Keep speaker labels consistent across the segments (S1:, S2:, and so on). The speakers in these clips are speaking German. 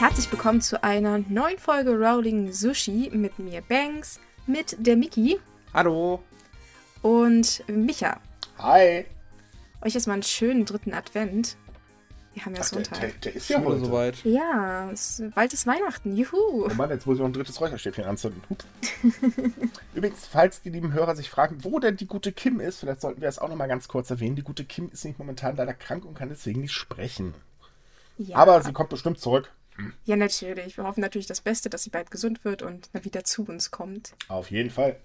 S1: Herzlich willkommen zu einer neuen Folge Rolling Sushi mit mir Banks, mit der Miki
S2: Hallo.
S1: und Micha.
S3: Hi.
S1: Euch erstmal einen schönen dritten Advent. Wir haben ja
S3: Ach, der,
S1: Sonntag.
S3: der, der ist ja heute.
S2: soweit.
S1: Ja, es, bald ist Weihnachten. Juhu.
S3: Oh Mann, jetzt muss ich noch ein drittes Räucherstäbchen anzünden. Übrigens, falls die lieben Hörer sich fragen, wo denn die gute Kim ist, vielleicht sollten wir es auch noch mal ganz kurz erwähnen. Die gute Kim ist nämlich momentan leider krank und kann deswegen nicht sprechen.
S1: Ja.
S3: Aber sie kommt bestimmt zurück.
S1: Ja, natürlich. Wir hoffen natürlich das Beste, dass sie bald gesund wird und dann wieder zu uns kommt.
S3: Auf jeden Fall.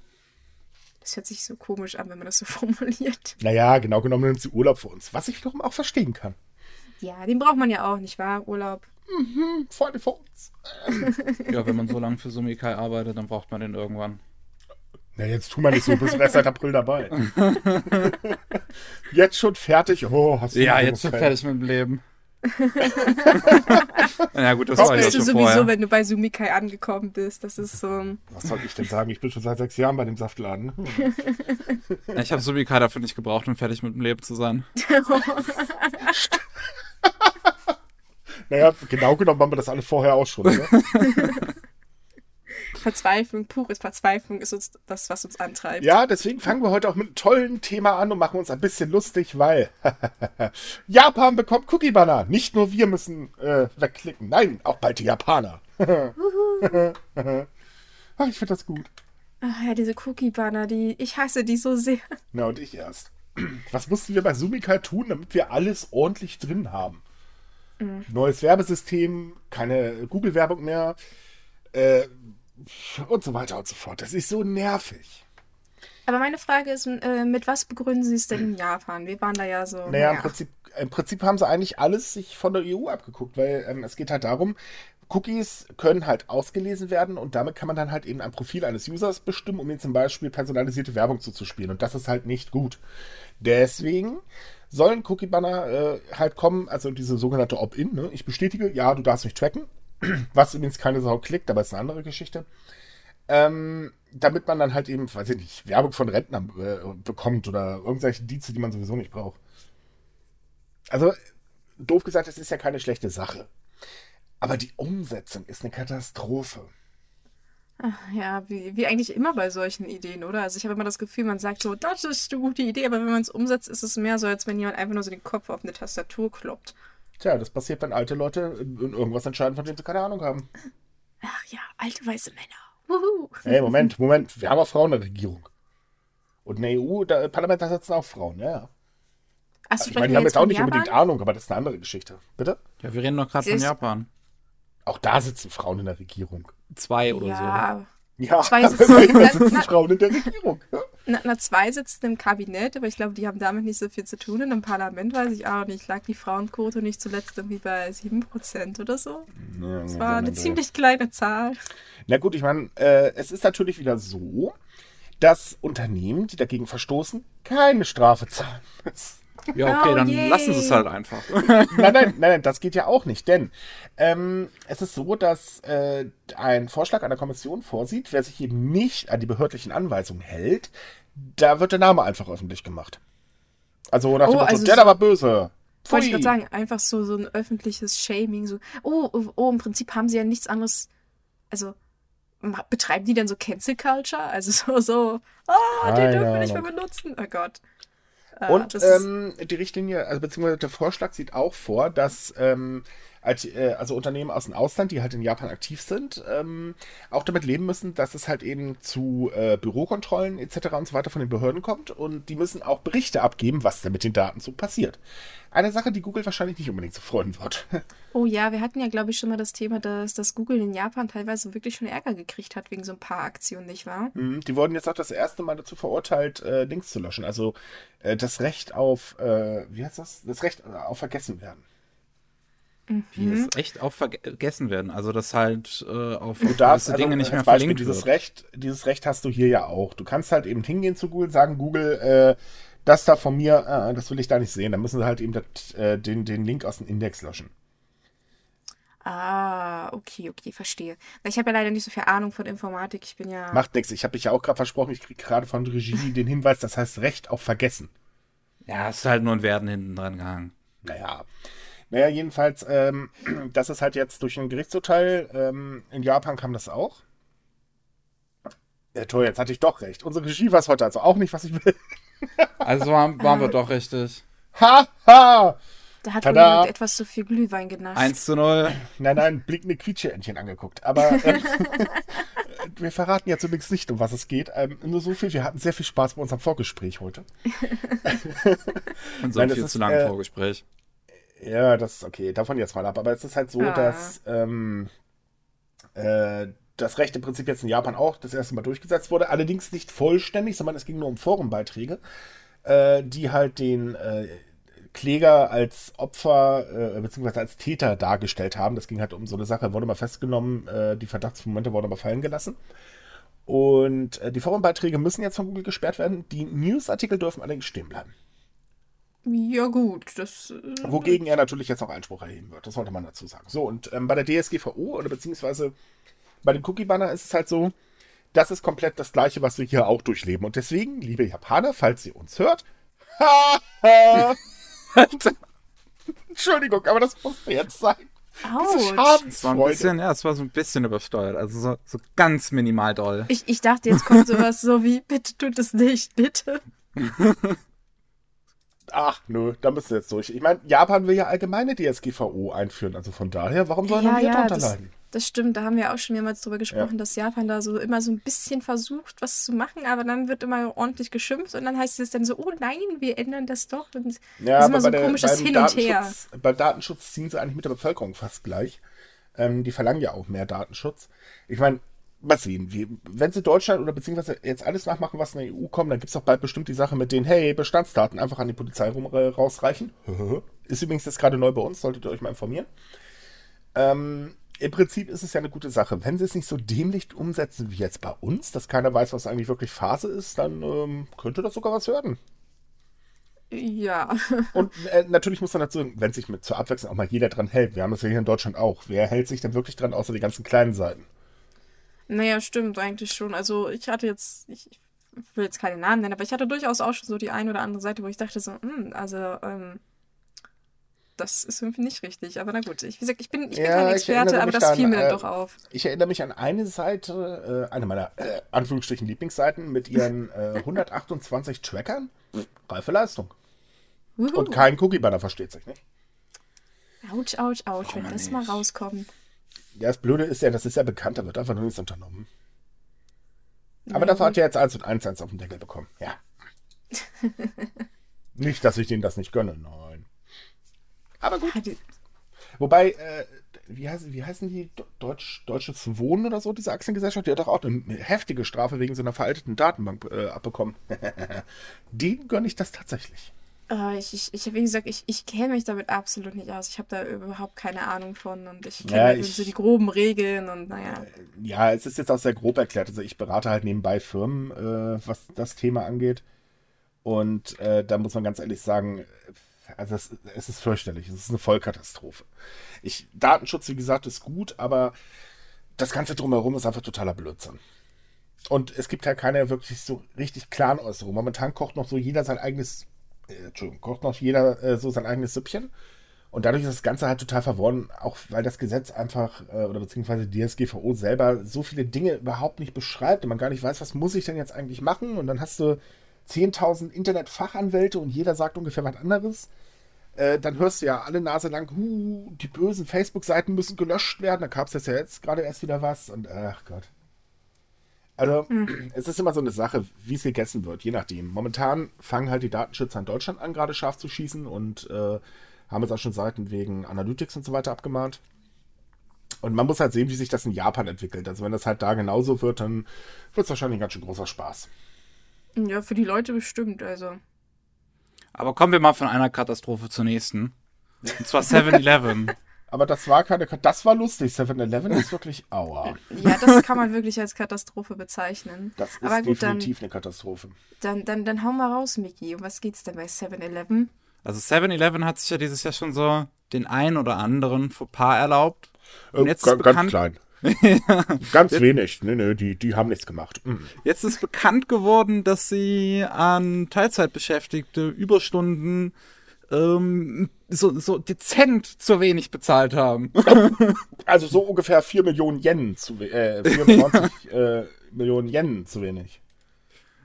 S1: Das hört sich so komisch an, wenn man das so formuliert.
S3: Naja, genau genommen nimmt sie Urlaub für uns, was ich wiederum auch verstehen kann.
S1: Ja, den braucht man ja auch, nicht wahr? Urlaub.
S3: Vor allem für uns.
S2: Ja, wenn man so lange für Sumikai arbeitet, dann braucht man den irgendwann.
S3: Na, jetzt tu mal nicht so, du bist erst seit April dabei. jetzt schon fertig. Oh, hast du
S2: Ja, jetzt schon fertig mit dem Leben. ja gut, das
S1: Das
S2: war ja
S1: bist du
S2: schon
S1: sowieso,
S2: vorher.
S1: wenn du bei Sumikai angekommen bist. Das ist so.
S3: Was soll ich denn sagen? Ich bin schon seit sechs Jahren bei dem Saftladen.
S2: Ich habe Sumikai dafür nicht gebraucht, um fertig mit dem Leben zu sein.
S3: Naja, genau genommen haben wir das alle vorher auch schon. Ne?
S1: Verzweiflung, pures Verzweiflung ist uns das, was uns antreibt.
S3: Ja, deswegen fangen wir heute auch mit einem tollen Thema an und machen uns ein bisschen lustig, weil Japan bekommt Cookie Banner. Nicht nur wir müssen äh, wegklicken, nein, auch bald die Japaner. Ach, ich finde das gut.
S1: Ach ja, diese Cookie-Banner, die, ich hasse die so sehr.
S3: Na, und ich erst. Was mussten wir bei Sumikai tun, damit wir alles ordentlich drin haben? Neues Werbesystem, keine Google-Werbung mehr äh, und so weiter und so fort. Das ist so nervig.
S1: Aber meine Frage ist, äh, mit was begründen sie es denn in Japan? Wir waren da ja so.
S3: Naja, im Prinzip, im Prinzip haben sie eigentlich alles sich von der EU abgeguckt, weil ähm, es geht halt darum, Cookies können halt ausgelesen werden und damit kann man dann halt eben ein Profil eines Users bestimmen, um ihm zum Beispiel personalisierte Werbung zuzuspielen. Und das ist halt nicht gut. Deswegen sollen Cookie-Banner äh, halt kommen, also diese sogenannte Opt-in. Ne? Ich bestätige, ja, du darfst mich tracken. Was übrigens keine Sau klickt, aber ist eine andere Geschichte. Ähm, damit man dann halt eben, weiß ich nicht, Werbung von Rentnern äh, bekommt oder irgendwelche Dienste, die man sowieso nicht braucht. Also, doof gesagt, es ist ja keine schlechte Sache. Aber die Umsetzung ist eine Katastrophe.
S1: Ja, wie, wie eigentlich immer bei solchen Ideen, oder? Also ich habe immer das Gefühl, man sagt so, das ist eine gute Idee, aber wenn man es umsetzt, ist es mehr so, als wenn jemand einfach nur so den Kopf auf eine Tastatur kloppt.
S3: Tja, das passiert, wenn alte Leute irgendwas entscheiden, von dem sie keine Ahnung haben.
S1: Ach ja, alte weiße Männer. Wuhu.
S3: Hey, Moment, Moment, wir haben auch Frauen in der Regierung. Und in der EU, da, im Parlament, da sitzen auch Frauen, ja, ja.
S1: Achso,
S3: Ich meine, die haben jetzt auch nicht unbedingt Ahnung, aber das ist eine andere Geschichte. Bitte?
S2: Ja, wir reden doch gerade von Japan.
S3: Auch da sitzen Frauen in der Regierung.
S2: Zwei oder
S1: Ja,
S3: Ja,
S1: Zwei sitzen-
S3: sitzen Frauen in der Regierung.
S1: Na, na, zwei sitzen im Kabinett, aber ich glaube, die haben damit nicht so viel zu tun. Und im Parlament weiß ich auch nicht. Lag die Frauenquote nicht zuletzt irgendwie bei 7% oder so? Das war eine ziemlich kleine Zahl.
S3: Na gut, ich meine, äh, es ist natürlich wieder so, dass Unternehmen, die dagegen verstoßen, keine Strafe zahlen müssen.
S2: So. Ja, okay,
S1: Oh,
S2: dann
S1: yay.
S2: lassen sie es halt einfach.
S3: nein, nein, nein, nein, das geht ja auch nicht, denn ähm, es ist so, dass äh, ein Vorschlag einer Kommission vorsieht, wer sich eben nicht an die behördlichen Anweisungen hält, da wird der Name einfach öffentlich gemacht. Also nach dem
S1: Oh,
S3: Motto,
S1: also
S3: der
S1: so-
S3: da war böse.
S1: Wollte ich
S3: Pfui.
S1: gerade sagen, einfach so, so ein öffentliches Shaming. So, oh, oh, oh, im Prinzip haben sie ja nichts anderes. Also, betreiben die denn so Cancel Culture? Also so, so, oh, den dürfen wir nicht mehr benutzen. Oh Gott. Äh,
S3: Und
S1: ist-
S3: ähm, die Richtlinie, also beziehungsweise der Vorschlag sieht auch vor, dass ähm, als, äh, also Unternehmen aus dem Ausland, die halt in Japan aktiv sind, ähm, auch damit leben müssen, dass es halt eben zu äh, Bürokontrollen etc. und so weiter von den Behörden kommt und die müssen auch Berichte abgeben, was da mit den Daten so passiert. Eine Sache, die Google wahrscheinlich nicht unbedingt so freuen wird.
S1: oh ja, wir hatten ja, glaube ich, schon mal das Thema, dass, dass Google in Japan teilweise wirklich schon Ärger gekriegt hat wegen so ein paar Aktionen, nicht wahr?
S3: Mhm, Die wurden jetzt auch das erste Mal dazu verurteilt, äh, Links zu löschen. Also äh, das Recht auf, äh, wie heißt das? Das Recht auf vergessen werden.
S2: Die ist echt auf vergessen werden. Also, dass halt äh, auf
S3: Du darfst
S2: gewisse
S3: also,
S2: Dinge nicht mehr
S3: Beispiel,
S2: verlinkt
S3: dieses
S2: wird.
S3: Recht, dieses Recht hast du hier ja auch. Du kannst halt eben hingehen zu Google, sagen Google, äh, das da von mir, äh, das will ich da nicht sehen. Dann müssen sie halt eben das, äh, den, den Link aus dem Index löschen.
S1: Ah, okay, okay, verstehe. Ich habe ja leider nicht so viel Ahnung von Informatik. Ich bin ja.
S3: Macht nichts. Ich habe dich ja auch gerade versprochen, ich kriege gerade von der Regie den Hinweis, das heißt Recht auf vergessen.
S2: Ja, es ist halt nur ein Werden hinten dran gehangen.
S3: Naja. Naja, jedenfalls, ähm, das ist halt jetzt durch ein Gerichtsurteil. Ähm, in Japan kam das auch. Ja, toll, jetzt hatte ich doch recht. Unsere Regie weiß heute also auch nicht, was ich will.
S2: also waren, waren wir doch richtig.
S3: Ha, ha!
S1: Da hat Tada. wohl etwas zu viel Glühwein genascht.
S2: 1 zu 0.
S3: Nein, nein, blickende Quietscheentchen angeguckt. Aber ähm, wir verraten jetzt übrigens nicht, um was es geht. Ähm, nur so viel, wir hatten sehr viel Spaß bei unserem Vorgespräch heute.
S2: Und so ein viel zu langes äh, Vorgespräch.
S3: Ja, das ist okay. Davon jetzt mal ab. Aber es ist halt so, ah. dass ähm, äh, das Recht im Prinzip jetzt in Japan auch das erste Mal durchgesetzt wurde. Allerdings nicht vollständig, sondern es ging nur um Forumbeiträge, äh, die halt den äh, Kläger als Opfer äh, bzw. als Täter dargestellt haben. Das ging halt um so eine Sache, wurde mal festgenommen, äh, die Verdachtsmomente wurden aber fallen gelassen. Und äh, die Forumbeiträge müssen jetzt von Google gesperrt werden. Die Newsartikel dürfen allerdings stehen bleiben.
S1: Ja, gut. Das,
S3: äh, Wogegen er natürlich jetzt auch Einspruch erheben wird. Das sollte man dazu sagen. So, und ähm, bei der DSGVO oder beziehungsweise bei dem Cookie-Banner ist es halt so, das ist komplett das Gleiche, was wir hier auch durchleben. Und deswegen, liebe Japaner, falls ihr uns hört, Entschuldigung, aber das musste jetzt sein.
S2: Es war ein bisschen, ja, es war so ein bisschen übersteuert. Also so, so ganz minimal doll.
S1: Ich, ich dachte, jetzt kommt sowas so wie, bitte tut es nicht, bitte.
S3: Ach, nö, da müssen wir jetzt durch. Ich meine, Japan will ja allgemeine DSGVO einführen, also von daher, warum sollen ja, wir ja, darunter leiden?
S1: Das stimmt, da haben wir auch schon mehrmals drüber gesprochen, ja. dass Japan da so immer so ein bisschen versucht, was zu machen, aber dann wird immer ordentlich geschimpft und dann heißt es dann so, oh nein, wir ändern das doch. Und
S3: ja, das ist immer so ein komisches Hin und Her. Beim Datenschutz ziehen sie eigentlich mit der Bevölkerung fast gleich. Ähm, die verlangen ja auch mehr Datenschutz. Ich meine, mal sehen, wie, wenn sie Deutschland oder beziehungsweise jetzt alles nachmachen, was in der EU kommt, dann gibt es auch bald bestimmt die Sache mit den, hey, Bestandsdaten einfach an die Polizei rum, äh, rausreichen. ist übrigens jetzt gerade neu bei uns, solltet ihr euch mal informieren. Ähm, im Prinzip ist es ja eine gute Sache. Wenn sie es nicht so dämlich umsetzen wie jetzt bei uns, dass keiner weiß, was eigentlich wirklich Phase ist, dann ähm, könnte das sogar was werden.
S1: Ja.
S3: Und äh, natürlich muss man dazu, wenn sich mit zur Abwechslung auch mal jeder dran hält. Wir haben das ja hier in Deutschland auch. Wer hält sich denn wirklich dran, außer die ganzen kleinen Seiten?
S1: Naja, stimmt eigentlich schon. Also ich hatte jetzt, ich, ich will jetzt keine Namen nennen, aber ich hatte durchaus auch schon so die eine oder andere Seite, wo ich dachte so, hm, also ähm, das ist irgendwie nicht richtig. Aber na gut, ich, wie gesagt, ich bin, ich bin ja, kein Experte, aber das fiel mir dann äh, doch auf.
S3: Ich erinnere mich an eine Seite, äh, eine meiner äh, Anführungsstrichen Lieblingsseiten mit ihren 128 äh, Trackern. Reife Leistung. Uhu. Und kein Cookie-Banner versteht sich, nicht?
S1: Autsch, autsch, autsch, wenn das nicht. mal rauskommt.
S3: Ja, das Blöde ist ja, das ist ja bekannt, da wird einfach nur nichts unternommen. Aber ja, dafür hat er jetzt 1 und 1 1 auf den Deckel bekommen. Ja. nicht, dass ich denen das nicht gönne, nein. Aber gut. Wobei, äh, wie, heißen, wie heißen die? Deutsch, Deutsches Wohnen oder so, diese Aktiengesellschaft? Die hat doch auch eine heftige Strafe wegen so einer veralteten Datenbank äh, abbekommen. Den gönne ich das tatsächlich.
S1: Uh, ich, ich, ich, wie gesagt, ich, ich kenne mich damit absolut nicht aus. Ich habe da überhaupt keine Ahnung von und ich kenne ja, halt so die groben Regeln und naja. Äh,
S3: ja, es ist jetzt auch sehr grob erklärt. Also ich berate halt nebenbei Firmen, äh, was das Thema angeht. Und äh, da muss man ganz ehrlich sagen, also es, es, ist fürchterlich. Es ist eine Vollkatastrophe. Ich, Datenschutz, wie gesagt, ist gut, aber das Ganze drumherum ist einfach totaler Blödsinn. Und es gibt halt keine wirklich so richtig klaren Äußerungen. Momentan kocht noch so jeder sein eigenes, äh, Entschuldigung, kocht noch jeder äh, so sein eigenes Süppchen. Und dadurch ist das Ganze halt total verworren, auch weil das Gesetz einfach, äh, oder beziehungsweise die DSGVO selber so viele Dinge überhaupt nicht beschreibt und man gar nicht weiß, was muss ich denn jetzt eigentlich machen. Und dann hast du 10.000 Internetfachanwälte und jeder sagt ungefähr was anderes. Äh, dann hörst du ja alle Nase lang, huh, die bösen Facebook-Seiten müssen gelöscht werden. Da gab es ja jetzt gerade erst wieder was und ach Gott. Also, mhm. es ist immer so eine Sache, wie es gegessen wird, je nachdem. Momentan fangen halt die Datenschützer in Deutschland an, gerade scharf zu schießen und äh, haben jetzt auch schon Seiten wegen Analytics und so weiter abgemahnt. Und man muss halt sehen, wie sich das in Japan entwickelt. Also, wenn das halt da genauso wird, dann wird es wahrscheinlich ein ganz schön großer Spaß.
S1: Ja, für die Leute bestimmt, also.
S2: Aber kommen wir mal von einer Katastrophe zur nächsten. Und zwar 7-Eleven.
S3: Aber das war keine, das war lustig. 7-Eleven ist wirklich aua.
S1: Ja, das kann man wirklich als Katastrophe bezeichnen.
S3: Das ist Aber gut, definitiv dann, eine Katastrophe.
S1: Dann, dann, dann hau mal raus, Miki. Um was geht's denn bei 7-Eleven?
S2: Also 7-Eleven hat sich ja dieses Jahr schon so den einen oder anderen Fauxpas erlaubt.
S3: Und äh, jetzt ganz, bekannt, ganz klein. Ganz Jetzt, wenig. Nee, nee, die, die haben nichts gemacht. Mhm.
S2: Jetzt ist bekannt geworden, dass sie an Teilzeitbeschäftigte Überstunden ähm, so, so dezent zu wenig bezahlt haben.
S3: Also so ungefähr 4 Millionen Yen zu äh, 94 äh, Millionen Yen zu wenig.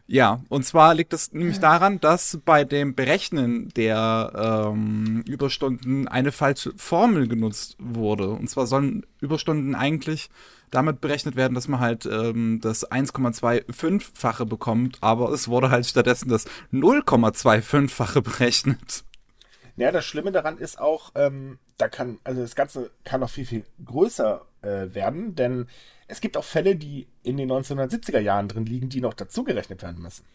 S2: Ja, und zwar liegt es nämlich daran, dass bei dem Berechnen der ähm, Überstunden eine falsche Formel genutzt wurde. Und zwar sollen Überstunden eigentlich damit berechnet werden, dass man halt ähm, das 1,25-fache bekommt, aber es wurde halt stattdessen das 0,25-fache berechnet.
S3: Ja, das Schlimme daran ist auch, ähm, da kann, also das Ganze kann noch viel, viel größer äh, werden, denn es gibt auch Fälle, die in den 1970er Jahren drin liegen, die noch dazugerechnet werden müssen.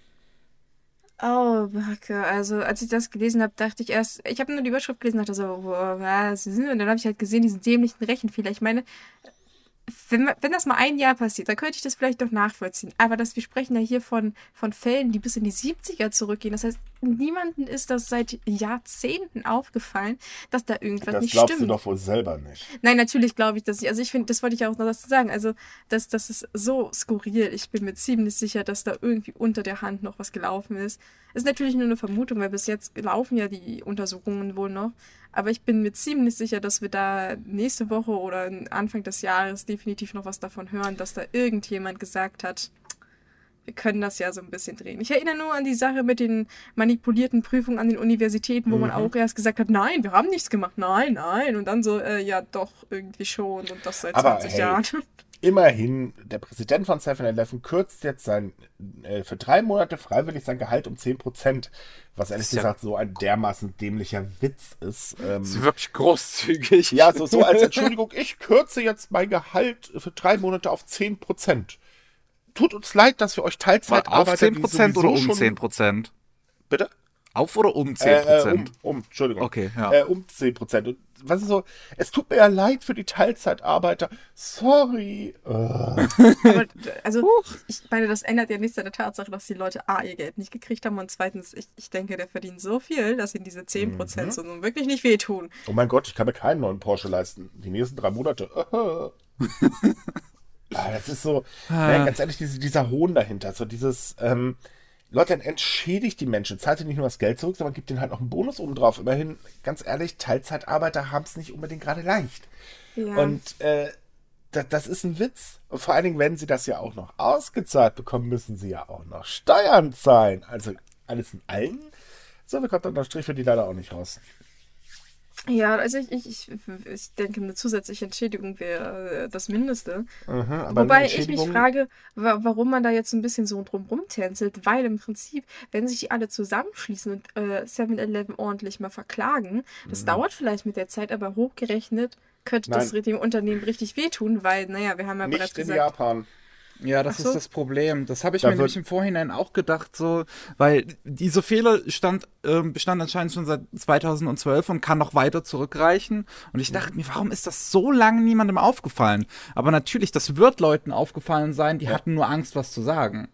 S1: Oh, Backe. Also, als ich das gelesen habe, dachte ich erst, ich habe nur die Überschrift gelesen, dachte so, was? Und dann habe ich halt gesehen, diesen dämlichen Rechenfehler. Ich meine, wenn, wenn das mal ein Jahr passiert, dann könnte ich das vielleicht noch nachvollziehen. Aber das, wir sprechen ja hier von, von Fällen, die bis in die 70er zurückgehen. Das heißt, niemandem ist das seit Jahrzehnten aufgefallen, dass da irgendwas
S3: Das
S1: nicht
S3: glaubst
S1: stimmt.
S3: du doch wohl selber nicht.
S1: Nein, natürlich glaube ich das nicht. Also ich finde, das wollte ich auch noch dazu sagen. Also das, das ist so skurril. Ich bin mir ziemlich sicher, dass da irgendwie unter der Hand noch was gelaufen ist. Ist natürlich nur eine Vermutung, weil bis jetzt laufen ja die Untersuchungen wohl noch. Aber ich bin mir ziemlich sicher, dass wir da nächste Woche oder Anfang des Jahres definitiv noch was davon hören, dass da irgendjemand gesagt hat, wir können das ja so ein bisschen drehen. Ich erinnere nur an die Sache mit den manipulierten Prüfungen an den Universitäten, wo man
S3: Mhm.
S1: auch erst gesagt hat, nein, wir haben nichts gemacht, nein, nein. Und dann so, äh, ja doch, irgendwie schon und das seit
S3: Aber
S1: 20
S3: hey,
S1: Jahren.
S3: Immerhin, der Präsident von 7-Eleven kürzt jetzt sein, äh, für drei Monate freiwillig sein Gehalt um 10%, was ehrlich
S2: ja-
S3: gesagt so ein dermaßen dämlicher Witz ist. Ähm,
S2: Das ist wirklich großzügig.
S3: ja, so, so als Entschuldigung, ich kürze jetzt mein Gehalt für drei Monate auf 10%. Tut uns leid, dass wir euch
S2: Auf
S3: Teilarbeiter
S2: 10% oder um
S3: schon,
S2: 10%?
S3: Bitte?
S2: Auf oder um 10%?
S3: Äh, äh, um, um, Entschuldigung.
S2: Okay, ja.
S3: Äh, um 10%. Und was ist so, es tut mir ja leid für die Teilzeitarbeiter. Sorry. Äh.
S1: Aber also, ich meine, das ändert ja nichts an der Tatsache, dass die Leute A, ihr Geld nicht gekriegt haben und zweitens, ich, ich denke, der verdient so viel, dass ihm diese 10%
S3: Mhm.
S1: so nun wirklich nicht wehtun.
S3: Oh mein Gott, ich kann mir keinen neuen Porsche leisten. Die nächsten drei Monate. ah, das ist so, ne, ganz ehrlich, diese, dieser Hohn dahinter. So dieses, ähm, Leute, dann entschädigt die Menschen. Zahlt ihr nicht nur das Geld zurück, sondern gibt ihnen halt noch einen Bonus obendrauf. Immerhin, ganz ehrlich, Teilzeitarbeiter haben es nicht unbedingt gerade leicht.
S1: Ja.
S3: Und äh, das, das ist ein Witz. Und vor allen Dingen, wenn sie das ja auch noch ausgezahlt bekommen, müssen sie ja auch noch Steuern zahlen. Also alles in allem. So, wir kommen unterm Strich für die leider auch nicht raus.
S1: Ja, also ich, ich, ich, ich denke, eine zusätzliche Entschädigung wäre äh, das Mindeste.
S3: Mhm, aber
S1: Wobei ich mich frage, wa warum man da jetzt so ein bisschen so drumrum tänzelt, weil im Prinzip, wenn sich die alle zusammenschließen und äh, 7-Eleven ordentlich mal verklagen, das dauert vielleicht mit der Zeit, aber hochgerechnet könnte das
S3: Mhm. Nein.
S1: dem Unternehmen richtig wehtun, weil, naja, wir haben ja bereits
S3: Nicht in
S1: gesagt,
S3: Japan.
S2: Ja, das
S1: so.
S2: ist das Problem. Das habe ich
S3: Da
S2: mir nämlich im Vorhinein auch gedacht, so, weil diese Fehler stand, ähm, bestand anscheinend schon seit 2012 und kann noch weiter zurückreichen. Und ich dachte mir, warum ist das so lange niemandem aufgefallen? Aber natürlich, das wird Leuten aufgefallen sein, die hatten nur Angst, was zu sagen.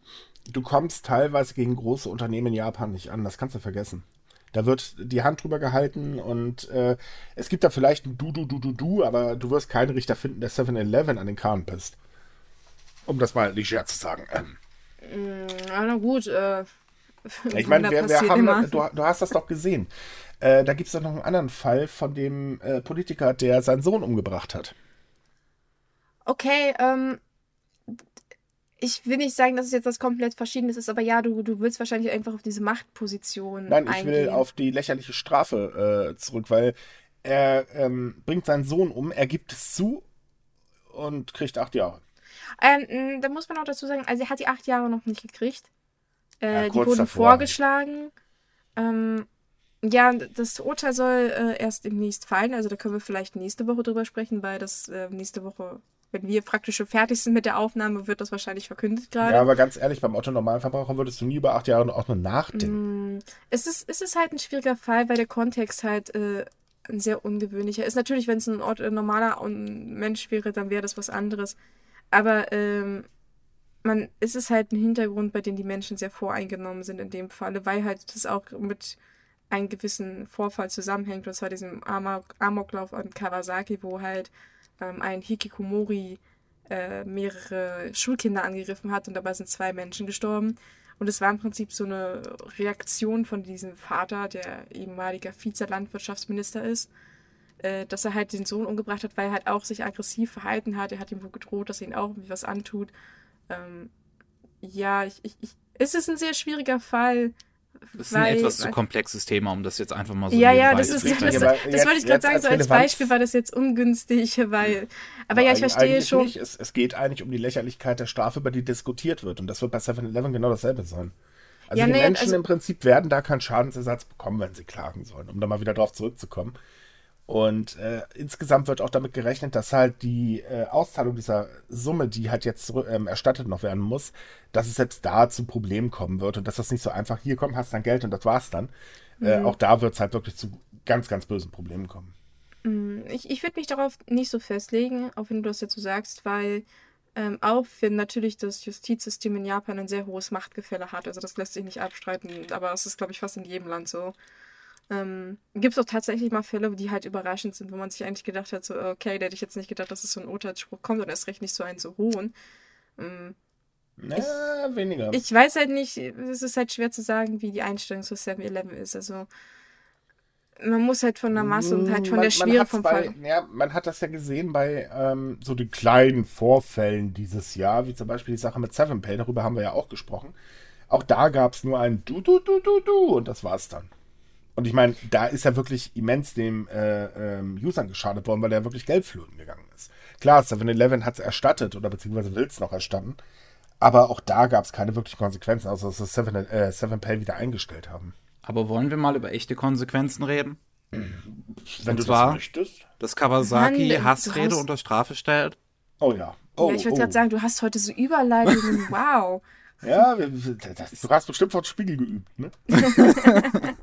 S3: Du kommst teilweise gegen große Unternehmen in Japan nicht an. Das kannst du vergessen. Da wird die Hand drüber gehalten und äh, es gibt da vielleicht ein Du, Du, Du, Du, Du, aber du wirst keinen Richter finden, der 7-Eleven an den Kahn pisst. Um das mal leger zu sagen. Ähm,
S1: ja, na gut, äh,
S3: ich meine, wir, wir haben, du, du hast das doch gesehen. Äh, da gibt es doch noch einen anderen Fall von dem äh, Politiker, der seinen Sohn umgebracht hat.
S1: Okay, ähm, ich will nicht sagen, dass es jetzt was komplett Verschiedenes ist, aber ja, du, du willst wahrscheinlich einfach auf diese Machtposition
S3: Nein, ich
S1: eingehen.
S3: will auf die lächerliche Strafe äh, zurück, weil er ähm, bringt seinen Sohn um, er gibt es zu und kriegt acht Jahre.
S1: Ähm, mh, da muss man auch dazu sagen, also er hat die acht Jahre noch nicht gekriegt. Äh,
S3: Ja,
S1: die wurden
S3: davor.
S1: vorgeschlagen. Ähm, ja, das Urteil soll äh, erst demnächst fallen, also da können wir vielleicht nächste Woche drüber sprechen, weil das äh, nächste Woche, wenn wir praktisch schon fertig sind mit der Aufnahme, wird das wahrscheinlich verkündet gerade.
S3: Ja, aber ganz ehrlich, beim Otto-Normalverbraucher würdest du nie über acht Jahre auch nur nachdenken.
S1: Mm, Es ist, es ist halt ein schwieriger Fall, weil der Kontext halt äh, ein sehr ungewöhnlicher ist. Natürlich, wenn es ein Ort, äh, normaler Mensch wäre, dann wäre das was anderes. Aber ähm, man, es ist halt ein Hintergrund, bei dem die Menschen sehr voreingenommen sind in dem Falle, weil halt das auch mit einem gewissen Vorfall zusammenhängt, und zwar diesem Amok, Amoklauf an Kawasaki, wo halt ähm, ein Hikikomori äh, mehrere Schulkinder angegriffen hat und dabei sind zwei Menschen gestorben. Und es war im Prinzip so eine Reaktion von diesem Vater, der ehemaliger Vize-Landwirtschaftsminister ist, äh, dass er halt den Sohn umgebracht hat, weil er halt auch sich aggressiv verhalten hat. Er hat ihm wohl gedroht, dass er ihn auch irgendwie was antut. Ähm, ja, ich, ich, ich, es ist ein sehr schwieriger Fall.
S2: Das ist ein etwas zu komplexes Thema, um das jetzt einfach mal so
S1: ja, ja,
S2: nebenbei
S1: das
S2: zu
S1: ist das, das
S3: jetzt-
S1: wollte ich gerade sagen,
S3: als
S1: so als Beispiel war das jetzt ungünstig, weil aber ja, ich verstehe schon.
S3: Nicht. Es, es geht eigentlich um die Lächerlichkeit der Strafe, über die diskutiert wird. Und das wird bei 7-Eleven genau dasselbe sein. Also
S1: Ja,
S3: die
S1: nee,
S3: Menschen
S1: also-
S3: im Prinzip werden da keinen Schadensersatz bekommen, wenn sie klagen sollen, um da mal wieder drauf zurückzukommen. Und äh, insgesamt wird auch damit gerechnet, dass halt die äh, Auszahlung dieser Summe, die halt jetzt ähm, erstattet noch werden muss, dass es selbst da zu Problemen kommen wird und dass das nicht so einfach, hier komm, hast dein Geld und das war's dann. Äh,
S1: Mhm.
S3: auch da wird es halt wirklich zu ganz, ganz bösen Problemen kommen.
S1: Ich, ich würde mich darauf nicht so festlegen, auch wenn du das jetzt so sagst, weil ähm, auch wenn natürlich das Justizsystem in Japan ein sehr hohes Machtgefälle hat, also das lässt sich nicht abstreiten, aber es ist, glaube ich, fast in jedem Land so. Ähm, Gibt es auch tatsächlich mal Fälle, die halt überraschend sind, wo man sich eigentlich gedacht hat, so, okay, da hätte ich jetzt nicht gedacht, dass es so ein Urteilsspruch kommt und erst recht nicht so einen so hohen. Ähm,
S3: Na, weniger.
S1: ich weiß halt nicht, es ist halt schwer zu sagen, wie die Einstellung zu 7-Eleven ist. Also man muss halt von der Masse und halt von
S3: Man-
S1: der Schwere vom
S3: bei,
S1: Fall.
S3: Ja, man hat das ja gesehen bei ähm, so den kleinen Vorfällen dieses Jahr, wie zum Beispiel die Sache mit Seven Pay, darüber haben wir ja auch gesprochen. Auch da gab es nur ein Du, Du, Du, Du, Du und das war's dann. Und ich meine, da ist ja wirklich immens dem äh, ähm, Usern geschadet worden, weil der wirklich Geld flöten gegangen ist. Klar, 7-Eleven hat es erstattet oder beziehungsweise will es noch erstatten, aber auch da gab es keine wirklichen Konsequenzen, außer dass sie 7, äh, 7Pay wieder eingestellt haben.
S2: Aber wollen wir mal über echte Konsequenzen reden?
S3: Wenn
S2: Und
S3: du
S2: zwar-
S3: das möchtest.
S2: Dass Kawasaki
S1: Mann,
S2: Hassrede
S1: hast-
S2: unter Strafe stellt?
S3: Oh ja. Oh,
S1: ja, ich wollte
S3: oh.
S1: gerade sagen, du hast heute so Überleitungen. wow.
S3: Ja, das- du hast bestimmt von Spiegel geübt, ne?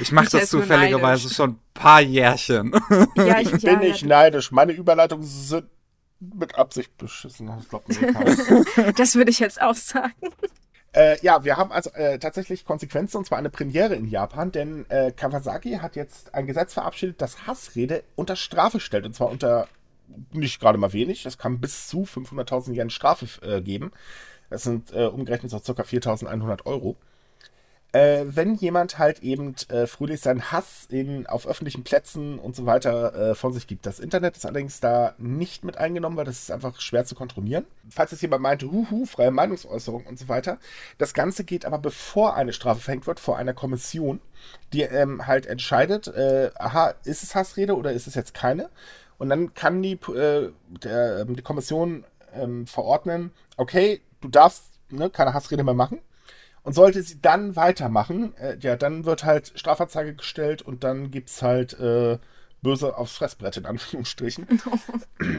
S2: Ich mache
S1: Ich
S2: das zufälligerweise schon ein paar Jährchen.
S1: Ja, ich,
S3: Ich
S1: ja,
S3: bin nicht neidisch. Meine Überleitungen sind mit Absicht beschissen. Das.
S1: Das würde ich jetzt auch sagen.
S3: äh, ja, wir haben also äh, tatsächlich Konsequenzen und zwar eine Premiere in Japan, denn äh, Kawasaki hat jetzt ein Gesetz verabschiedet, das Hassrede unter Strafe stellt. Und zwar unter nicht gerade mal wenig. Das kann bis zu 500.000 Yen Strafe äh, geben. Das sind äh, umgerechnet so ca. 4.100 Euro. Äh, wenn jemand halt eben äh, fröhlich seinen Hass in, auf öffentlichen Plätzen und so weiter äh, von sich gibt. Das Internet ist allerdings da nicht mit eingenommen, weil das ist einfach schwer zu kontrollieren. Falls jetzt jemand meinte, huhu, freie Meinungsäußerung und so weiter. Das Ganze geht aber bevor eine Strafe verhängt wird, vor einer Kommission, die ähm, halt entscheidet, äh, aha, ist es Hassrede oder ist es jetzt keine? Und dann kann die, äh, der, ähm, die Kommission ähm, verordnen, okay, du darfst ne, keine Hassrede mehr machen. Und sollte sie dann weitermachen, äh, ja, dann wird halt Strafanzeige gestellt und dann gibt's halt äh, böse aufs Fressbrett, in Anführungsstrichen.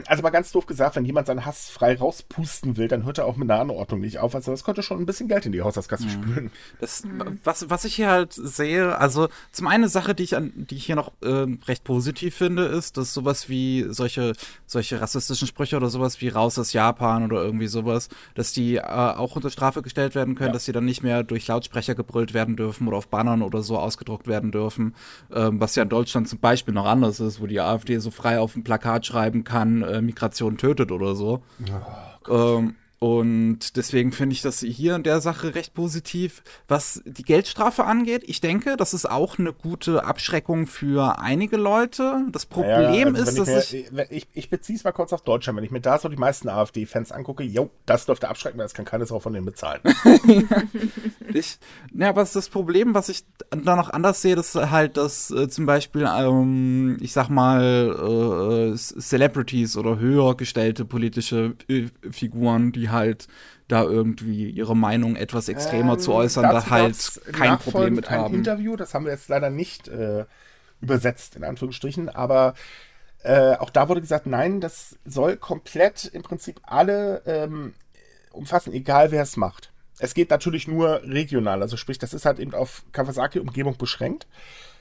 S3: Also mal ganz doof gesagt, wenn jemand seinen Hass frei rauspusten will, dann hört er auch mit einer Anordnung nicht auf. Also das könnte schon ein bisschen Geld in die Haushaltskasse spülen.
S2: Das, was, was ich hier halt sehe, also zum einen eine Sache, die ich an, die ich hier noch ähm, recht positiv finde, ist, dass sowas wie solche, solche rassistischen Sprüche oder sowas wie raus aus Japan oder irgendwie sowas, dass die äh, auch unter Strafe gestellt werden können,
S3: Ja.
S2: dass sie dann nicht mehr durch Lautsprecher gebrüllt werden dürfen oder auf Bannern oder so ausgedruckt werden dürfen, ähm, was ja in Deutschland zum Beispiel noch anders ist, wo die AfD so frei auf dem Plakat schreiben kann, äh, Migration tötet oder so. Ähm, und deswegen finde ich das hier in der Sache recht positiv. Was die Geldstrafe angeht, ich denke, das ist auch eine gute Abschreckung für einige Leute. Das Problem
S3: Naja, also
S2: ist, dass
S3: ich,
S2: ich.
S3: mir, wenn ich, ich beziehe es mal kurz auf Deutschland. Wenn ich mir da so die meisten AfD-Fans angucke, jo, das dürfte abschrecken, das kann keines auch von denen bezahlen.
S2: ich ja, was das Problem, was ich da noch anders sehe, ist halt, dass äh, zum Beispiel, ähm, ich sag mal, äh, Celebrities oder höher gestellte politische äh, Figuren, die halt da irgendwie ihre Meinung etwas extremer
S3: Ähm,
S2: zu äußern, da halt kein Problem mit
S3: ein
S2: haben.
S3: Interview, das haben wir jetzt leider nicht äh, übersetzt, in Anführungsstrichen, aber äh, auch da wurde gesagt, nein, das soll komplett im Prinzip alle ähm, umfassen, egal wer es macht. Es geht natürlich nur regional, also sprich, das ist halt eben auf Kawasaki-Umgebung beschränkt.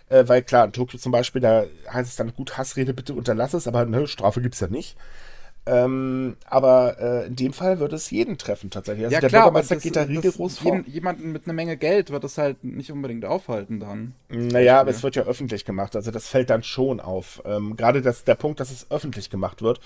S3: Äh, weil klar, in Tokio zum Beispiel, da heißt es dann, gut, Hassrede, bitte unterlass es, aber ne, Strafe gibt es ja nicht. Ähm, aber äh, in dem Fall wird es jeden treffen tatsächlich. Also der Bürgermeister
S2: aber das-
S3: geht da rigoros vor.
S2: Jemanden mit einer Menge Geld wird das halt nicht unbedingt aufhalten dann.
S3: Naja, aber es wird ja öffentlich gemacht, also das fällt dann schon auf. Ähm, Gerade das, der Punkt, dass es öffentlich gemacht wird,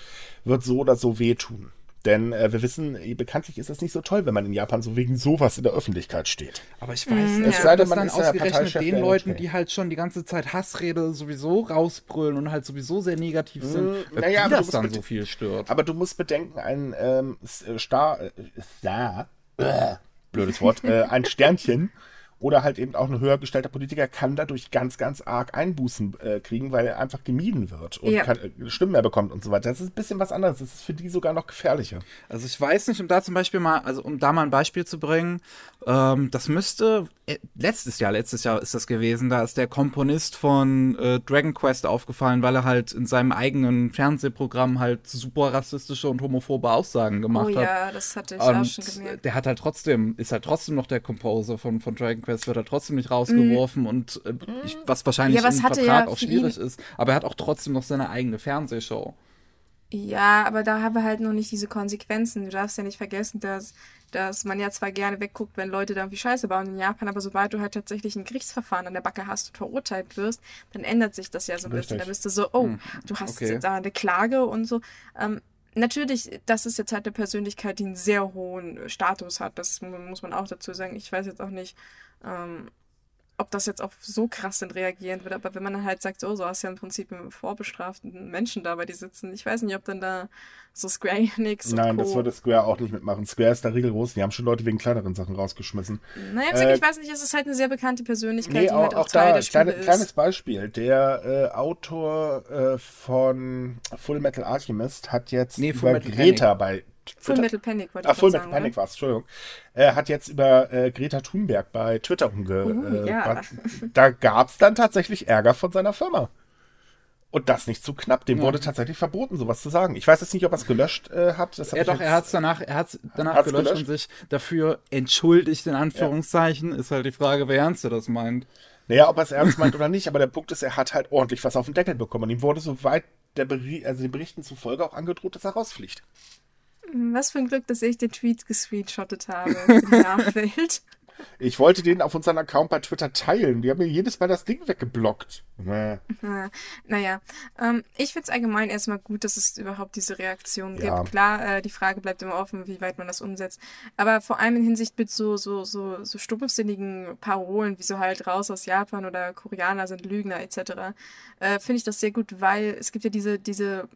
S3: wird so oder so wehtun. Denn äh, wir wissen, eh, bekanntlich ist das nicht so toll, wenn man in Japan so wegen sowas in der Öffentlichkeit steht.
S2: Aber ich weiß
S1: Mm,
S2: nicht,
S3: Es
S1: ja.
S3: sei denn, man
S2: dann
S3: ist
S2: ausgerechnet den Leuten, die halt schon die ganze Zeit Hassrede sowieso rausbrüllen und halt sowieso sehr negativ sind, ob
S3: naja,
S2: das dann so viel stört.
S3: Aber du musst bedenken, ein ähm, äh, Star, äh, Star, äh, blödes Wort, äh, ein Sternchen oder halt eben auch ein höher gestellter Politiker kann dadurch ganz, ganz arg Einbußen äh, kriegen, weil er einfach gemieden wird und
S1: Ja.
S3: kann, äh, Stimmen mehr bekommt und so weiter. Das ist ein bisschen was anderes. Das ist für die sogar noch gefährlicher.
S2: Also ich weiß nicht, um da zum Beispiel mal, also um da mal ein Beispiel zu bringen, ähm, das müsste äh, letztes Jahr, letztes Jahr ist das gewesen, da ist der Komponist von äh, Dragon Quest aufgefallen, weil er halt in seinem eigenen Fernsehprogramm halt super rassistische und homophobe Aussagen gemacht
S1: Oh
S2: hat.
S1: ja, das hatte ich auch
S2: Und
S1: schon gemerkt.
S2: der hat halt trotzdem, ist halt trotzdem noch der Composer von, von Dragon Quest, wird er trotzdem nicht rausgeworfen und äh, ich, was wahrscheinlich
S1: Ja, was
S2: im Vertrag auch schwierig ist, aber er hat auch trotzdem noch seine eigene Fernsehshow.
S1: Ja, aber da haben wir halt noch nicht diese Konsequenzen. Du darfst ja nicht vergessen, dass, dass man ja zwar gerne wegguckt, wenn Leute da irgendwie Scheiße bauen in Japan, aber sobald du halt tatsächlich ein Gerichtsverfahren an der Backe hast und verurteilt wirst, dann ändert sich das ja so ein bisschen. Da bist du so, oh, du hast
S2: okay.
S1: da eine Klage und so. Ähm, natürlich, das ist jetzt halt eine Persönlichkeit, die einen sehr hohen Status hat. Das mu- muss man auch dazu sagen. Ich weiß jetzt auch nicht, ähm, ob das jetzt auch so krass dann reagieren wird, aber wenn man dann halt sagt, oh, so hast du ja im Prinzip einen vorbestraften Menschen da bei dir sitzen, ich weiß nicht, ob dann da so Square Enix und
S3: Nein,
S1: Co.
S3: das würde Square auch nicht mitmachen. Square ist da rigoros. Die haben schon Leute wegen kleineren Sachen rausgeschmissen.
S1: Naja, ich,
S3: Äh,
S1: ich weiß nicht, es ist halt eine sehr bekannte Persönlichkeit,
S3: Nee,
S1: die
S3: auch,
S1: halt auch,
S3: auch
S1: Teil
S3: da,
S1: der Spiele
S3: kleine,
S1: ist.
S3: kleines Beispiel. Der äh, Autor äh, von Full Metal Alchemist hat jetzt
S2: Nee,
S3: über Greta bei
S1: Full Metal Panic wollte
S3: Ah,
S1: ich
S3: Full Metal
S1: sagen,
S3: Panic war es, Entschuldigung. Er hat jetzt über äh, Greta Thunberg bei Twitter umge...
S1: Uh,
S3: äh,
S1: ja.
S3: Da gab es dann tatsächlich Ärger von seiner Firma. Und das nicht zu knapp. Dem wurde tatsächlich verboten, sowas zu sagen. Ich weiß jetzt nicht, ob er es gelöscht äh, hat. Das
S2: Ja, doch, er hat es danach, er hat's danach
S3: Hat's
S2: gelöscht,
S3: gelöscht?
S2: und sich dafür entschuldigt, in Anführungszeichen. Ist halt die Frage, wer ernst er das meint.
S3: Naja, ob er es ernst meint oder nicht, aber der Punkt ist, er hat halt ordentlich was auf den Deckel bekommen. Und ihm wurde soweit der Beri also den Berichten zufolge auch angedroht, dass er rausfliegt.
S1: Was für ein Glück, dass ich den Tweet gescreenshottet habe für die Nachwelt.
S3: Ich wollte den auf unseren Account bei Twitter teilen. Die haben mir jedes Mal das Ding weggeblockt. Nee.
S1: Ja, naja, ähm, ich finde es allgemein erstmal gut, dass es überhaupt diese Reaktion
S3: Ja.
S1: gibt. Klar, äh, die Frage bleibt immer offen, wie weit man das umsetzt. Aber vor allem in Hinsicht mit so, so, so, so stumpfsinnigen Parolen, wie so halt raus aus Japan oder Koreaner sind Lügner etc., äh, finde ich das sehr gut, weil es gibt ja diese, diese,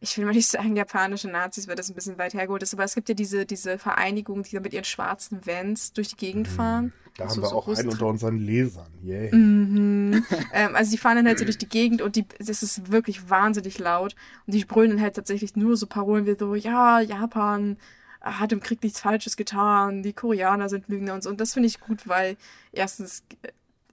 S1: ich will mal nicht sagen japanische Nazis, weil das ein bisschen weit hergeholt ist, aber es gibt ja diese, diese Vereinigung, die da mit ihren schwarzen Vans durch die Gegend fahren.
S3: Mhm. Da haben
S1: So-
S3: wir
S1: so
S3: auch einen unter unseren Lesern. Yay.
S1: Mhm. ähm, also die fahren dann halt so durch die Gegend und die, das ist wirklich wahnsinnig laut. Und die brüllen dann halt tatsächlich nur so Parolen wie so, ja, Japan hat im Krieg nichts Falsches getan, die Koreaner sind Lügner und so. Und das finde ich gut, weil erstens,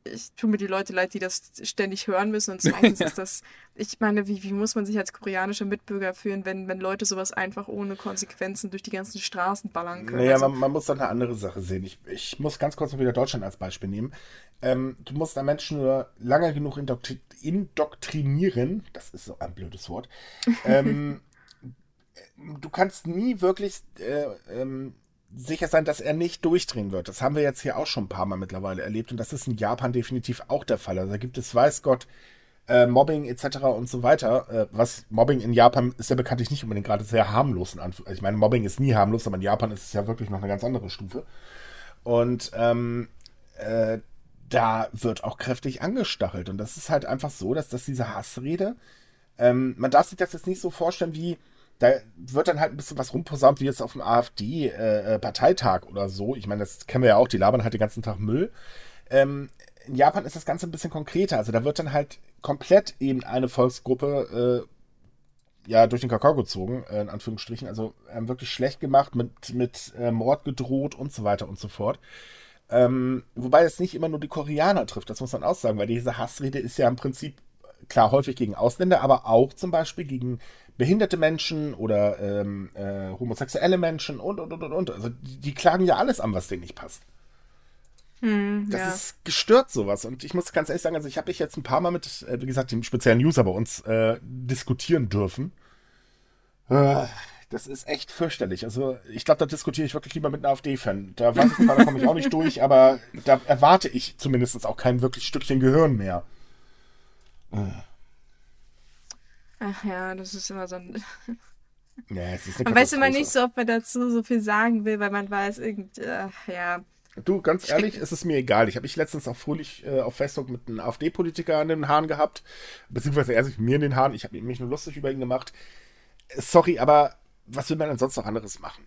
S1: ich tue mir die Leute leid, die das ständig hören müssen. Und zweitens ist das, ich meine, wie, wie muss man sich als koreanischer Mitbürger fühlen, wenn, wenn Leute sowas einfach ohne Konsequenzen durch die ganzen Straßen ballern können?
S3: Naja,
S1: also,
S3: man, man muss dann eine andere Sache sehen. Ich, ich muss ganz kurz mal wieder Deutschland als Beispiel nehmen. Ähm, du musst einen Menschen nur lange genug indoktri indoktrinieren. Das ist so ein blödes Wort. ähm, du kannst nie wirklich äh, ähm, sicher sein, dass er nicht durchdrehen wird. Das haben wir jetzt hier auch schon ein paar Mal mittlerweile erlebt und das ist in Japan definitiv auch der Fall. Also da gibt es, weiß Gott, äh, Mobbing etc. und so weiter. Äh, was Mobbing in Japan ist ja bekanntlich nicht unbedingt gerade sehr harmlos. In Anf ich meine, Mobbing ist nie harmlos, aber in Japan ist es ja wirklich noch eine ganz andere Stufe. Und ähm, äh, da wird auch kräftig angestachelt. Und das ist halt einfach so, dass das diese Hassrede, ähm, man darf sich das jetzt nicht so vorstellen wie, da wird dann halt ein bisschen was rumposaunt, wie jetzt auf dem AfD-Parteitag oder so. Ich meine, das kennen wir ja auch, die labern halt den ganzen Tag Müll. Ähm, in Japan ist das Ganze ein bisschen konkreter. Also da wird dann halt komplett eben eine Volksgruppe äh, ja durch den Kakao gezogen, äh, in Anführungsstrichen. Also ähm, wirklich schlecht gemacht, mit, mit äh, Mord gedroht und so weiter und so fort. Ähm, wobei es nicht immer nur die Koreaner trifft, das muss man auch sagen, weil diese Hassrede ist ja im Prinzip klar häufig gegen Ausländer, aber auch zum Beispiel gegen behinderte Menschen oder ähm, äh, homosexuelle Menschen und und und und. Also die, die klagen ja alles an, was denen nicht passt.
S1: hm,
S3: Das
S1: ja.
S3: ist gestört sowas. Und ich muss ganz ehrlich sagen, also ich habe mich jetzt ein paar Mal mit, äh, wie gesagt, dem speziellen User bei uns äh, diskutieren dürfen. Äh, das ist echt fürchterlich. Also ich glaube, da diskutiere ich wirklich lieber mit einem AfD-Fan. Da weiß ich zwar, da komme ich auch nicht durch, aber da erwarte ich zumindest auch kein wirklich Stückchen Gehirn mehr.
S1: Ach ja, das ist immer so ein.
S3: Ja, es ist eine
S1: Man weiß immer nicht so, ob man dazu so viel sagen will, weil man weiß, irgend, äh, ja.
S3: Du, ganz ehrlich, es ist mir egal. Ich habe mich letztens auch fröhlich äh, auf Facebook mit einem AfD-Politiker an den Haaren gehabt. Beziehungsweise er sich mit mir in den Haaren. Ich habe mich nur lustig über ihn gemacht. Sorry, aber was will man denn sonst noch anderes machen?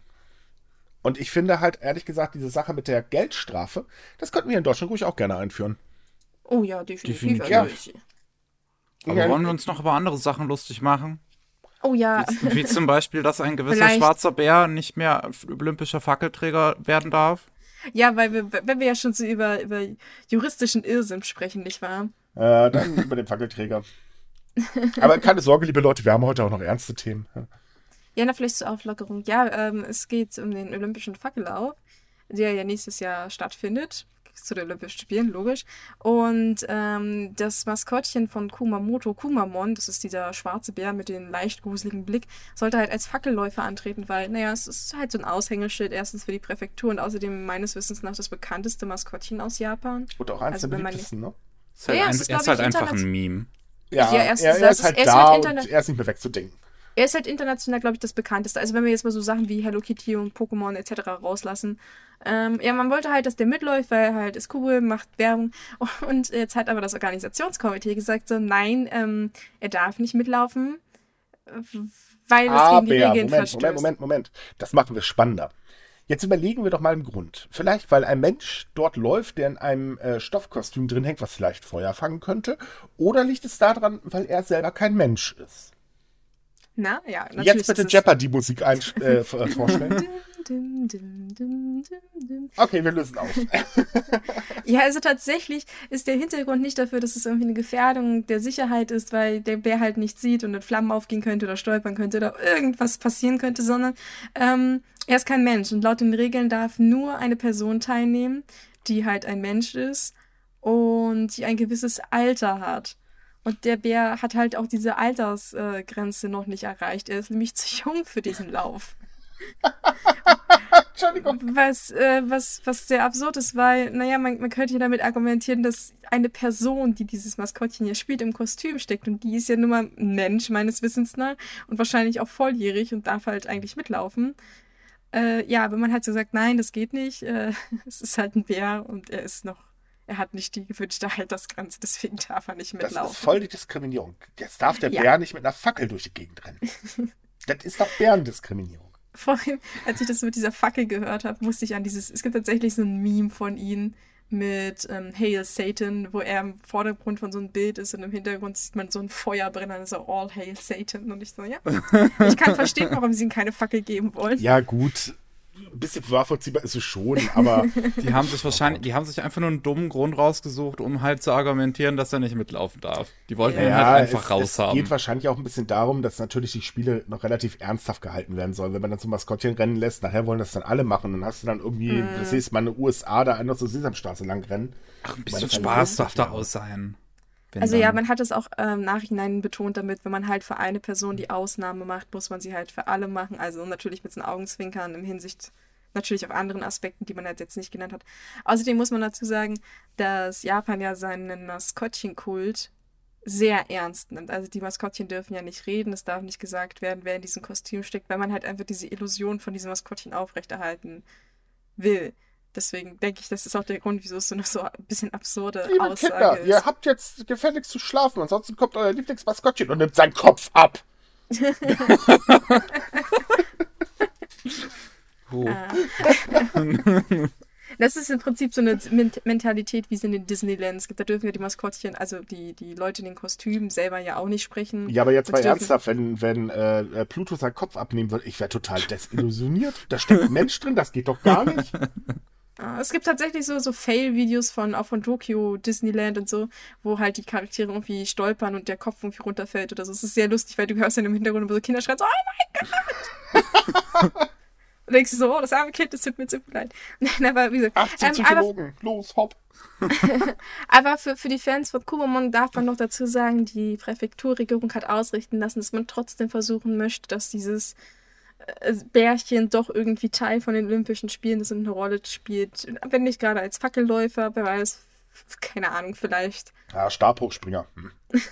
S3: Und ich finde halt, ehrlich gesagt, diese Sache mit der Geldstrafe, das könnten wir in Deutschland ruhig auch gerne einführen.
S1: Oh ja, definitiv.
S2: Definitiv.
S1: Also ich,
S2: Aber
S3: Ja,
S2: wollen wir uns noch über andere Sachen lustig machen?
S1: oh ja.
S2: Wie zum Beispiel, dass ein gewisser
S1: Vielleicht-
S2: schwarzer Bär nicht mehr olympischer Fackelträger werden darf.
S1: Ja, weil wir, wenn wir ja schon so über, über juristischen Irrsinn sprechen, nicht wahr?
S3: Äh, dann über den Fackelträger. Aber keine Sorge, liebe Leute, wir haben heute auch noch ernste Themen.
S1: Ja, na, vielleicht zur Auflockerung. Ja, ähm, es geht um den Olympischen Fackellauf, der ja nächstes Jahr stattfindet. Zu den Olympischen Spielen, logisch. Und ähm, das Maskottchen von Kumamoto, Kumamon, das ist dieser schwarze Bär mit dem leicht gruseligen Blick, sollte halt als Fackelläufer antreten, weil, naja, es ist halt so ein Aushängeschild, erstens für die Präfektur und außerdem meines Wissens nach das bekannteste Maskottchen aus Japan.
S3: Und auch eins
S1: Also
S3: der
S1: wenn man-
S3: beliebtesten, ne?
S2: Ist halt
S1: Ja,
S2: ein,
S1: es ist,
S2: er ist halt
S1: ich,
S2: einfach ein Meme.
S3: Ja,
S1: Ja,
S3: er, er
S1: das,
S3: ist halt
S1: er ist
S3: da
S1: halt
S3: und er ist nicht mehr wegzudenken.
S1: Er ist halt international, glaube ich, das bekannteste. Also wenn wir jetzt mal so Sachen wie Hello Kitty und Pokémon etc. rauslassen. Ähm, ja, man wollte halt, dass der mitläuft, weil er halt ist cool, macht Werbung. Und jetzt hat aber das Organisationskomitee gesagt, so nein, ähm, er darf nicht mitlaufen, weil es gegen die Regeln
S3: Moment,
S1: verstößt.
S3: Moment, Moment, Moment. Das machen wir spannender. Jetzt überlegen wir doch mal einen Grund. Vielleicht, weil ein Mensch dort läuft, der in einem äh, Stoffkostüm drin hängt, was vielleicht Feuer fangen könnte. Oder liegt es daran, weil er selber kein Mensch ist?
S1: Na, ja, natürlich.
S3: Jetzt bitte Jeopardy-Musik äh, vor- vorstellen.
S1: Dum, dum, dum, dum, dum.
S3: Okay, wir lösen auf.
S1: Ja, also tatsächlich ist der Hintergrund nicht dafür, dass es irgendwie eine Gefährdung der Sicherheit ist, weil der Bär halt nicht sieht und in Flammen aufgehen könnte oder stolpern könnte oder irgendwas passieren könnte, sondern ähm, er ist kein Mensch und laut den Regeln darf nur eine Person teilnehmen, die halt ein Mensch ist und die ein gewisses Alter hat. Und der Bär hat halt auch diese Altersgrenze Grenze noch nicht erreicht. Er ist nämlich zu jung für diesen Lauf.
S3: Entschuldigung.
S1: Was, äh, was, was sehr absurd ist, weil, naja, man, man könnte ja damit argumentieren, dass eine Person, die dieses Maskottchen hier spielt, im Kostüm steckt. Und die ist ja nun mal ein Mensch, meines Wissens nach. Und wahrscheinlich auch volljährig und darf halt eigentlich mitlaufen. Äh, ja, aber man hat so gesagt, nein, das geht nicht. Äh, es ist halt ein Bär und er ist noch, er hat nicht die gewünschte Altersgrenze, deswegen darf er nicht
S3: Das
S1: mitlaufen.
S3: ist voll die Diskriminierung. Jetzt darf der
S1: Ja.
S3: Bär nicht mit einer Fackel durch die Gegend rennen. das ist doch Bärendiskriminierung.
S1: Vor allem, als ich das mit dieser Fackel gehört habe, musste ich an dieses. Es gibt tatsächlich so ein Meme von ihm mit ähm, Hail Satan, wo er im Vordergrund von so einem Bild ist und im Hintergrund sieht man so ein Feuerbrenner, so All Hail Satan. Und ich so, ja. Ich kann verstehen, warum sie ihm keine Fackel geben wollen.
S3: Ja, gut. Ein bisschen nachvollziehbar ist es schon, aber
S2: Die haben sich wahrscheinlich, die haben sich einfach nur einen dummen Grund rausgesucht, um halt zu argumentieren, dass er nicht mitlaufen darf. Die wollten ihn
S3: Ja,
S2: halt einfach
S3: es,
S2: raushaben.
S3: Es geht wahrscheinlich auch ein bisschen darum, dass natürlich die Spiele noch relativ ernsthaft gehalten werden sollen. Wenn man dann zum Maskottchen rennen lässt, nachher wollen das dann alle machen. Dann hast du dann irgendwie,
S1: Mhm.
S3: das siehst mal eine USA da einfach zur Sesamstraße lang rennen.
S2: Ach, ein bisschen Spaß darf da aus sein. Wenn
S1: Also ja, man hat es auch ähm, im Nachhinein betont damit, wenn man halt für eine Person die Ausnahme macht, muss man sie halt für alle machen. Also natürlich mit so einem Augenzwinkern im Hinsicht natürlich auf anderen Aspekten, die man halt jetzt nicht genannt hat. Außerdem muss man dazu sagen, dass Japan ja seinen Maskottchenkult sehr ernst nimmt. Also die Maskottchen dürfen ja nicht reden, es darf nicht gesagt werden, wer in diesem Kostüm steckt, weil man halt einfach diese Illusion von diesem Maskottchen aufrechterhalten will. Deswegen denke ich, das ist auch der Grund, wieso es so eine so ein bisschen absurde
S3: Liebe
S1: Aussage
S3: Kinder,
S1: ist.
S3: ihr habt jetzt gefälligst zu schlafen, ansonsten kommt euer Lieblingsmaskottchen und nimmt seinen Kopf ab.
S1: Ah. Das ist im Prinzip so eine Men- Mentalität, wie es in den Disneylands gibt. Da dürfen ja die Maskottchen, also die, die Leute in den Kostümen selber ja auch nicht sprechen.
S3: Ja, aber jetzt mal ernsthaft, wenn, wenn äh, äh, Pluto seinen Kopf abnehmen würde, ich wäre total desillusioniert. Da steckt ein Mensch drin, das geht doch gar nicht.
S1: Ah, Es gibt tatsächlich so, so Fail-Videos von, auch von Tokyo, Disneyland und so, wo halt die Charaktere irgendwie stolpern und der Kopf irgendwie runterfällt oder so. Es ist sehr lustig, weil du hörst dann im Hintergrund immer so Kinder schreien so, oh mein Gott! und denkst du so, oh, das arme Kind, das tut mir zu leid. Nein, aber wie gesagt,
S3: 18
S1: ähm, aber
S3: los, hopp.
S1: Aber für, für die Fans von Kumamon darf man noch dazu sagen, die Präfekturregierung hat ausrichten lassen, dass man trotzdem versuchen möchte, dass dieses Bärchen doch irgendwie Teil von den Olympischen Spielen ist und eine Rolle spielt. Wenn nicht gerade als Fackelläufer, wer weiß, keine Ahnung, vielleicht.
S3: Ja, Stabhochspringer. Hm.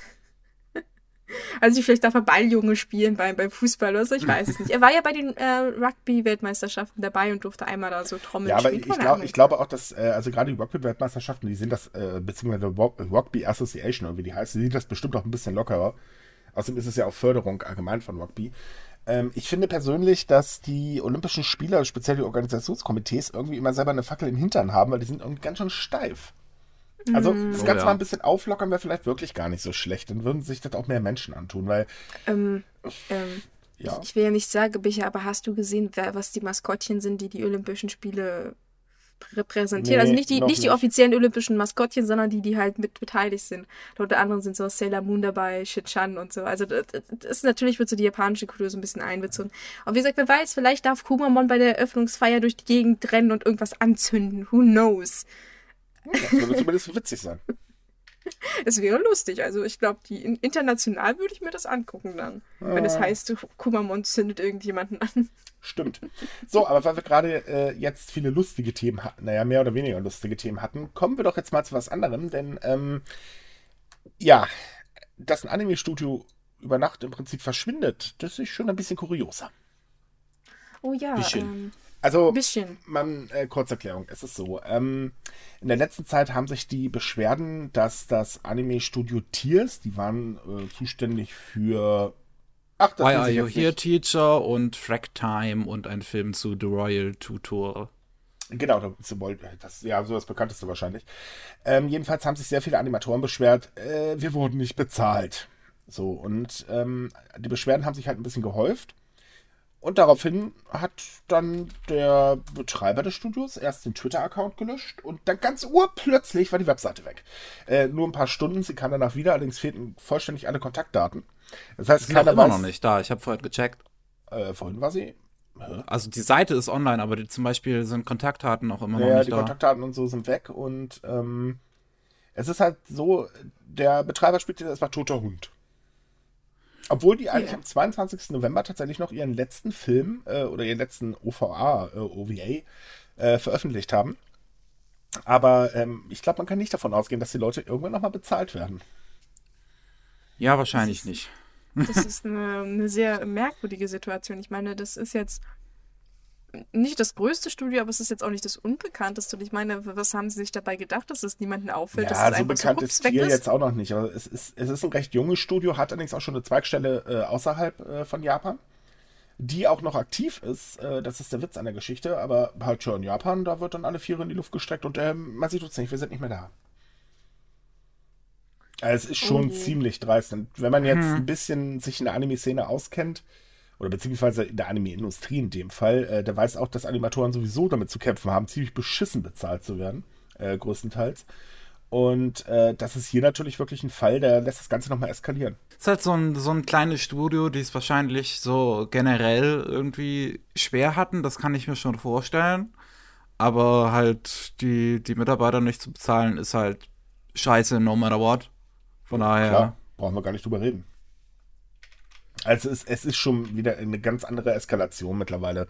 S1: Also vielleicht darf er Balljunge spielen beim, beim Fußball oder so, ich weiß es nicht. Er war ja bei den äh, Rugby-Weltmeisterschaften dabei und durfte einmal da so Trommeln
S3: Ja, aber
S1: spielen.
S3: ich,
S1: Keine
S3: glaub, ich glaube auch, dass, äh, also gerade die Rugby-Weltmeisterschaften, die sind das, äh, beziehungsweise Rug- Rugby Association, oder wie die heißt, die sind das bestimmt auch ein bisschen lockerer. Außerdem ist es ja auch Förderung allgemein von Rugby. Ähm, ich finde persönlich, dass die Olympischen Spieler, speziell die Organisationskomitees, irgendwie immer selber eine Fackel im Hintern haben, weil die sind irgendwie ganz schön steif. Also das
S2: Oh
S3: Ganze
S2: ja.
S3: mal ein bisschen auflockern wäre vielleicht wirklich gar nicht so schlecht. Dann würden sich das auch mehr Menschen antun, weil,
S1: Ähm, ähm,
S3: ja.
S1: ich, ich will ja nicht sagen, Bicher, aber hast du gesehen, wer, was die Maskottchen sind, die die Olympischen Spiele repräsentieren?
S3: Nee,
S1: also nicht die,
S3: noch
S1: nicht die
S3: nicht.
S1: offiziellen Olympischen Maskottchen, sondern die, die halt mit beteiligt sind. Unter anderem sind so Sailor Moon dabei, Shichan und so. Also das, ist natürlich wird so die japanische Kultur so ein bisschen einbezogen. Und wie gesagt, wer weiß, vielleicht darf Kumamon bei der Eröffnungsfeier durch die Gegend rennen und irgendwas anzünden. Who knows?
S3: Das würde zumindest witzig sein.
S1: Es wäre lustig. Also ich glaube, international würde ich mir das angucken dann. Wenn es
S3: Ah.
S1: heißt, Kumamon zündet irgendjemanden an.
S3: Stimmt. So, aber weil wir gerade äh, jetzt viele lustige Themen hatten, naja, mehr oder weniger lustige Themen hatten, kommen wir doch jetzt mal zu was anderem, denn ähm, ja, dass ein Anime-Studio über Nacht im Prinzip verschwindet, das ist schon ein bisschen kurioser.
S1: Oh ja,
S2: Bisschen.
S1: ähm,
S3: Also,
S1: ein bisschen.
S3: man, äh, Kurzerklärung, es ist so. Ähm, in der letzten Zeit haben sich die Beschwerden, dass das Anime-Studio Tears, die waren äh, zuständig für. Ach, das
S2: Why Are You Here
S3: nicht.
S2: Teacher und Track Time und ein Film zu The Royal Tutor.
S3: Genau, das, das, ja, so das bekannteste wahrscheinlich. Ähm, jedenfalls haben sich sehr viele Animatoren beschwert, äh, wir wurden nicht bezahlt. So, und ähm, die Beschwerden haben sich halt ein bisschen gehäuft. Und daraufhin hat dann der Betreiber des Studios erst den Twitter-Account gelöscht und dann ganz urplötzlich war die Webseite weg. Äh, nur ein paar Stunden, sie kam danach wieder, allerdings fehlten vollständig alle Kontaktdaten. Das heißt,
S2: Die auch
S3: keiner
S2: immer
S3: weiß,
S2: noch nicht da. Ich habe vorhin gecheckt.
S3: Äh, vorhin war sie.
S2: Also die Seite ist online, aber die, zum Beispiel sind Kontaktdaten auch immer noch
S3: Ja,
S2: nicht
S3: die
S2: da.
S3: Kontaktdaten und so sind weg und ähm, es ist halt so, der Betreiber spielt jetzt erstmal toter Hund. Obwohl die eigentlich
S1: Ja.
S3: am 22. November tatsächlich noch ihren letzten Film äh, oder ihren letzten OVA, äh, OVA, äh, veröffentlicht haben. Aber ähm, ich glaube, man kann nicht davon ausgehen, dass die Leute irgendwann nochmal bezahlt werden.
S2: Ja, wahrscheinlich nicht.
S1: Das ist eine, eine sehr merkwürdige Situation. Ich meine, das ist jetzt nicht das größte Studio, aber es ist jetzt auch nicht das unbekannteste. Und ich meine, was haben sie sich dabei gedacht, dass es niemandem auffällt, dass
S3: ja,
S1: es
S3: so bekannt
S1: so
S3: ist Tier
S1: ist?
S3: jetzt auch noch nicht. Aber es ist, es ist ein recht junges Studio, hat allerdings auch schon eine Zweigstelle äh, außerhalb äh, von Japan, die auch noch aktiv ist. Äh, das ist der Witz an der Geschichte. Aber halt schon in Japan, da wird dann alle Viere in die Luft gestreckt und ähm, man sieht uns nicht, wir sind nicht mehr da. Also es ist schon
S1: Oh je.
S3: ziemlich dreist. Und wenn man jetzt
S2: Hm.
S3: ein bisschen sich in der Anime-Szene auskennt, oder beziehungsweise in der Anime-Industrie in dem Fall, äh, der weiß auch, dass Animatoren sowieso damit zu kämpfen haben, ziemlich beschissen bezahlt zu werden, äh, größtenteils. Und äh, das ist hier natürlich wirklich ein Fall, der lässt das Ganze nochmal eskalieren.
S2: ist halt so ein, so ein kleines Studio, die es wahrscheinlich so generell irgendwie schwer hatten. Das kann ich mir schon vorstellen. Aber halt die, die Mitarbeiter nicht zu bezahlen, ist halt scheiße, no matter what. Von daher.
S3: Klar, brauchen wir gar nicht drüber reden. Also es, es ist schon wieder eine ganz andere Eskalation mittlerweile.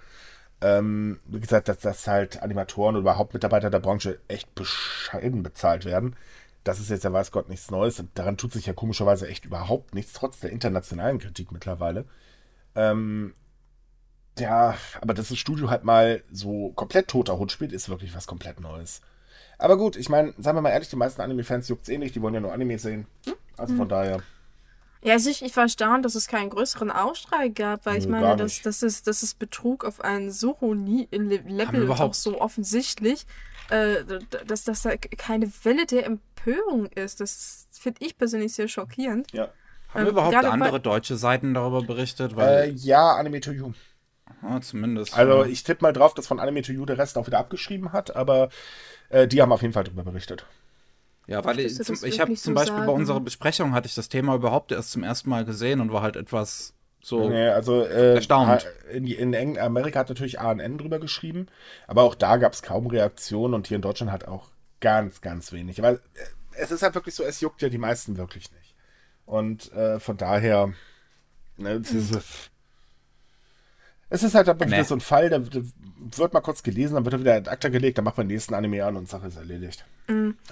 S3: Ähm, wie gesagt, dass, dass halt Animatoren oder überhaupt Mitarbeiter der Branche echt bescheiden bezahlt werden. Das ist jetzt ja weiß Gott nichts Neues. Und daran tut sich ja komischerweise echt überhaupt nichts, trotz der internationalen Kritik mittlerweile. Ähm, ja, aber dass das Studio halt mal so komplett toter Hund spielt, ist wirklich was komplett Neues. Aber gut, ich meine, sagen wir mal ehrlich, die meisten Anime-Fans juckt es eh nicht, die wollen ja nur Anime sehen. Also von daher.
S1: Ja, also ich, ich war erstaunt, dass es keinen größeren Aufschrei gab, weil ich
S3: Nö,
S1: meine,
S3: gar
S1: das, das, ist, das ist Betrug auf ein so hohen Level und auch
S2: überhaupt-
S1: so offensichtlich, äh, dass, dass da keine Welle der Empörung ist. Das finde ich persönlich sehr schockierend.
S3: Ja.
S2: Haben
S1: Ähm,
S2: überhaupt andere
S1: bei-
S2: deutsche Seiten darüber berichtet?
S3: Äh,
S2: Weil,
S3: ja, Anime to You.
S2: ja, zumindest.
S3: Also
S2: ja.
S3: ich tippe mal drauf, dass von Anime to You der Rest auch wieder abgeschrieben hat, aber äh, die haben auf jeden Fall darüber berichtet.
S2: Ja, weil ich, zum, ich habe zum
S1: so
S2: Beispiel bei
S1: sagen?
S2: unserer Besprechung hatte ich das Thema überhaupt erst zum ersten Mal gesehen und war halt etwas so.
S3: Nee, also äh,
S2: Erstaunt.
S3: In, in Amerika hat natürlich ANN drüber geschrieben, aber auch da gab es kaum Reaktionen und hier in Deutschland halt auch ganz, ganz wenig. Aber äh, es ist halt wirklich so, es juckt ja die meisten wirklich nicht. Und äh, von daher, ne, es ist, es ist halt wirklich
S2: Nee.
S3: so ein Fall, da da wird mal kurz gelesen, dann wird er wieder in Akta gelegt, dann macht man den nächsten Anime an und Sache ist erledigt.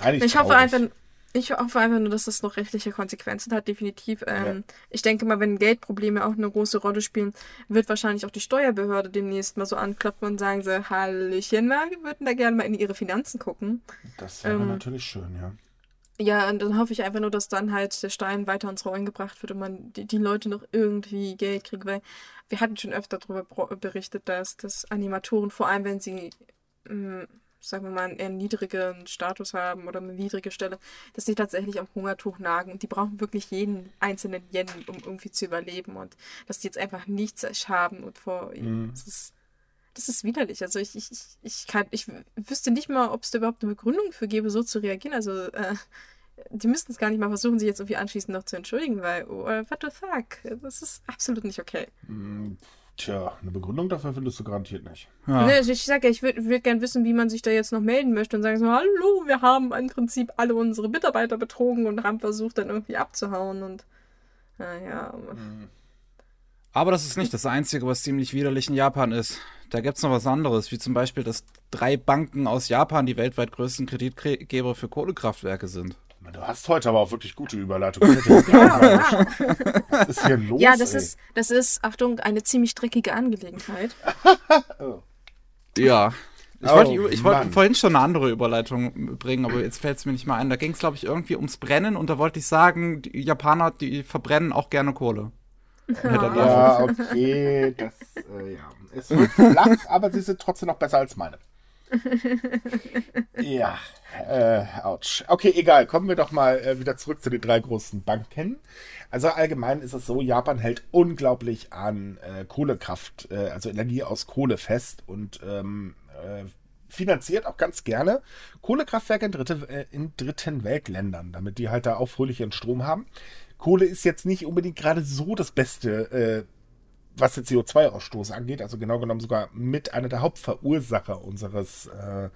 S3: Eigentlich
S1: Ich hoffe
S3: traurig.
S1: einfach, Ich hoffe einfach nur, dass das noch rechtliche Konsequenzen hat, definitiv. Ähm, ja. Ich denke mal, wenn Geldprobleme auch eine große Rolle spielen, wird wahrscheinlich auch die Steuerbehörde demnächst mal so anklopfen und sagen so, Hallöchen, wir würden da gerne mal in ihre Finanzen gucken.
S3: Das wäre ähm, natürlich schön, ja.
S1: Ja, und dann hoffe ich einfach nur, dass dann halt der Stein weiter ins Rollen gebracht wird und man die, die Leute noch irgendwie Geld kriegt, weil wir hatten schon öfter darüber berichtet, dass, dass Animatoren, vor allem wenn sie mh, mm, sagen wir mal, einen eher niedrigen Status haben oder eine niedrige Stelle, dass die tatsächlich am Hungertuch nagen und die brauchen wirklich jeden einzelnen Yen, um irgendwie zu überleben und dass die jetzt einfach nichts haben und vor. Mhm. Das ist, das ist widerlich. Also ich, ich, ich, kann, ich wüsste nicht mal, ob es da überhaupt eine Begründung für gäbe, so zu reagieren. Also äh, die müssten es gar nicht mal versuchen, sich jetzt irgendwie anschließend noch zu entschuldigen, weil, oh, what the fuck? Das ist absolut nicht okay.
S3: Mhm. Tja, eine Begründung dafür findest du garantiert nicht.
S1: Ja. Nee, also ich sage ja, ich würde würd gern wissen, wie man sich da jetzt noch melden möchte und sagen so, hallo, wir haben im Prinzip alle unsere Mitarbeiter betrogen und haben versucht, dann irgendwie abzuhauen und naja. Mhm.
S2: Aber das ist nicht das Einzige, was ziemlich widerlich in Japan ist. Da gibt es noch was anderes, wie zum Beispiel, dass drei Banken aus Japan die weltweit größten Kreditgeber für Kohlekraftwerke sind.
S3: Du hast heute aber auch wirklich gute Überleitungen. Was
S1: ist hier los? Ja, das ist, das ist, Achtung, eine ziemlich dreckige Angelegenheit.
S2: oh. Ja. Ich oh, wollte, ich wollte vorhin schon eine andere Überleitung bringen, aber jetzt fällt es mir nicht mal ein. Da ging es, glaube ich, irgendwie ums Brennen und da wollte ich sagen, die Japaner, die verbrennen auch gerne Kohle.
S3: Ja, okay, das, äh, ja. Wird flach, aber sie sind trotzdem noch besser als meine. Ja, äh, ouch. Okay, egal. Kommen wir doch mal äh, wieder zurück zu den drei großen Banken. Also allgemein ist es so, Japan hält unglaublich an äh, Kohlekraft, äh, also Energie aus Kohle fest und ähm, äh, finanziert auch ganz gerne Kohlekraftwerke in, dritte, äh, in dritten Weltländern, damit die halt da auch fröhlichen Strom haben. Kohle ist jetzt nicht unbedingt gerade so das beste was den CO2-Ausstoß angeht, also genau genommen sogar mit einer der Hauptverursacher unseres äh,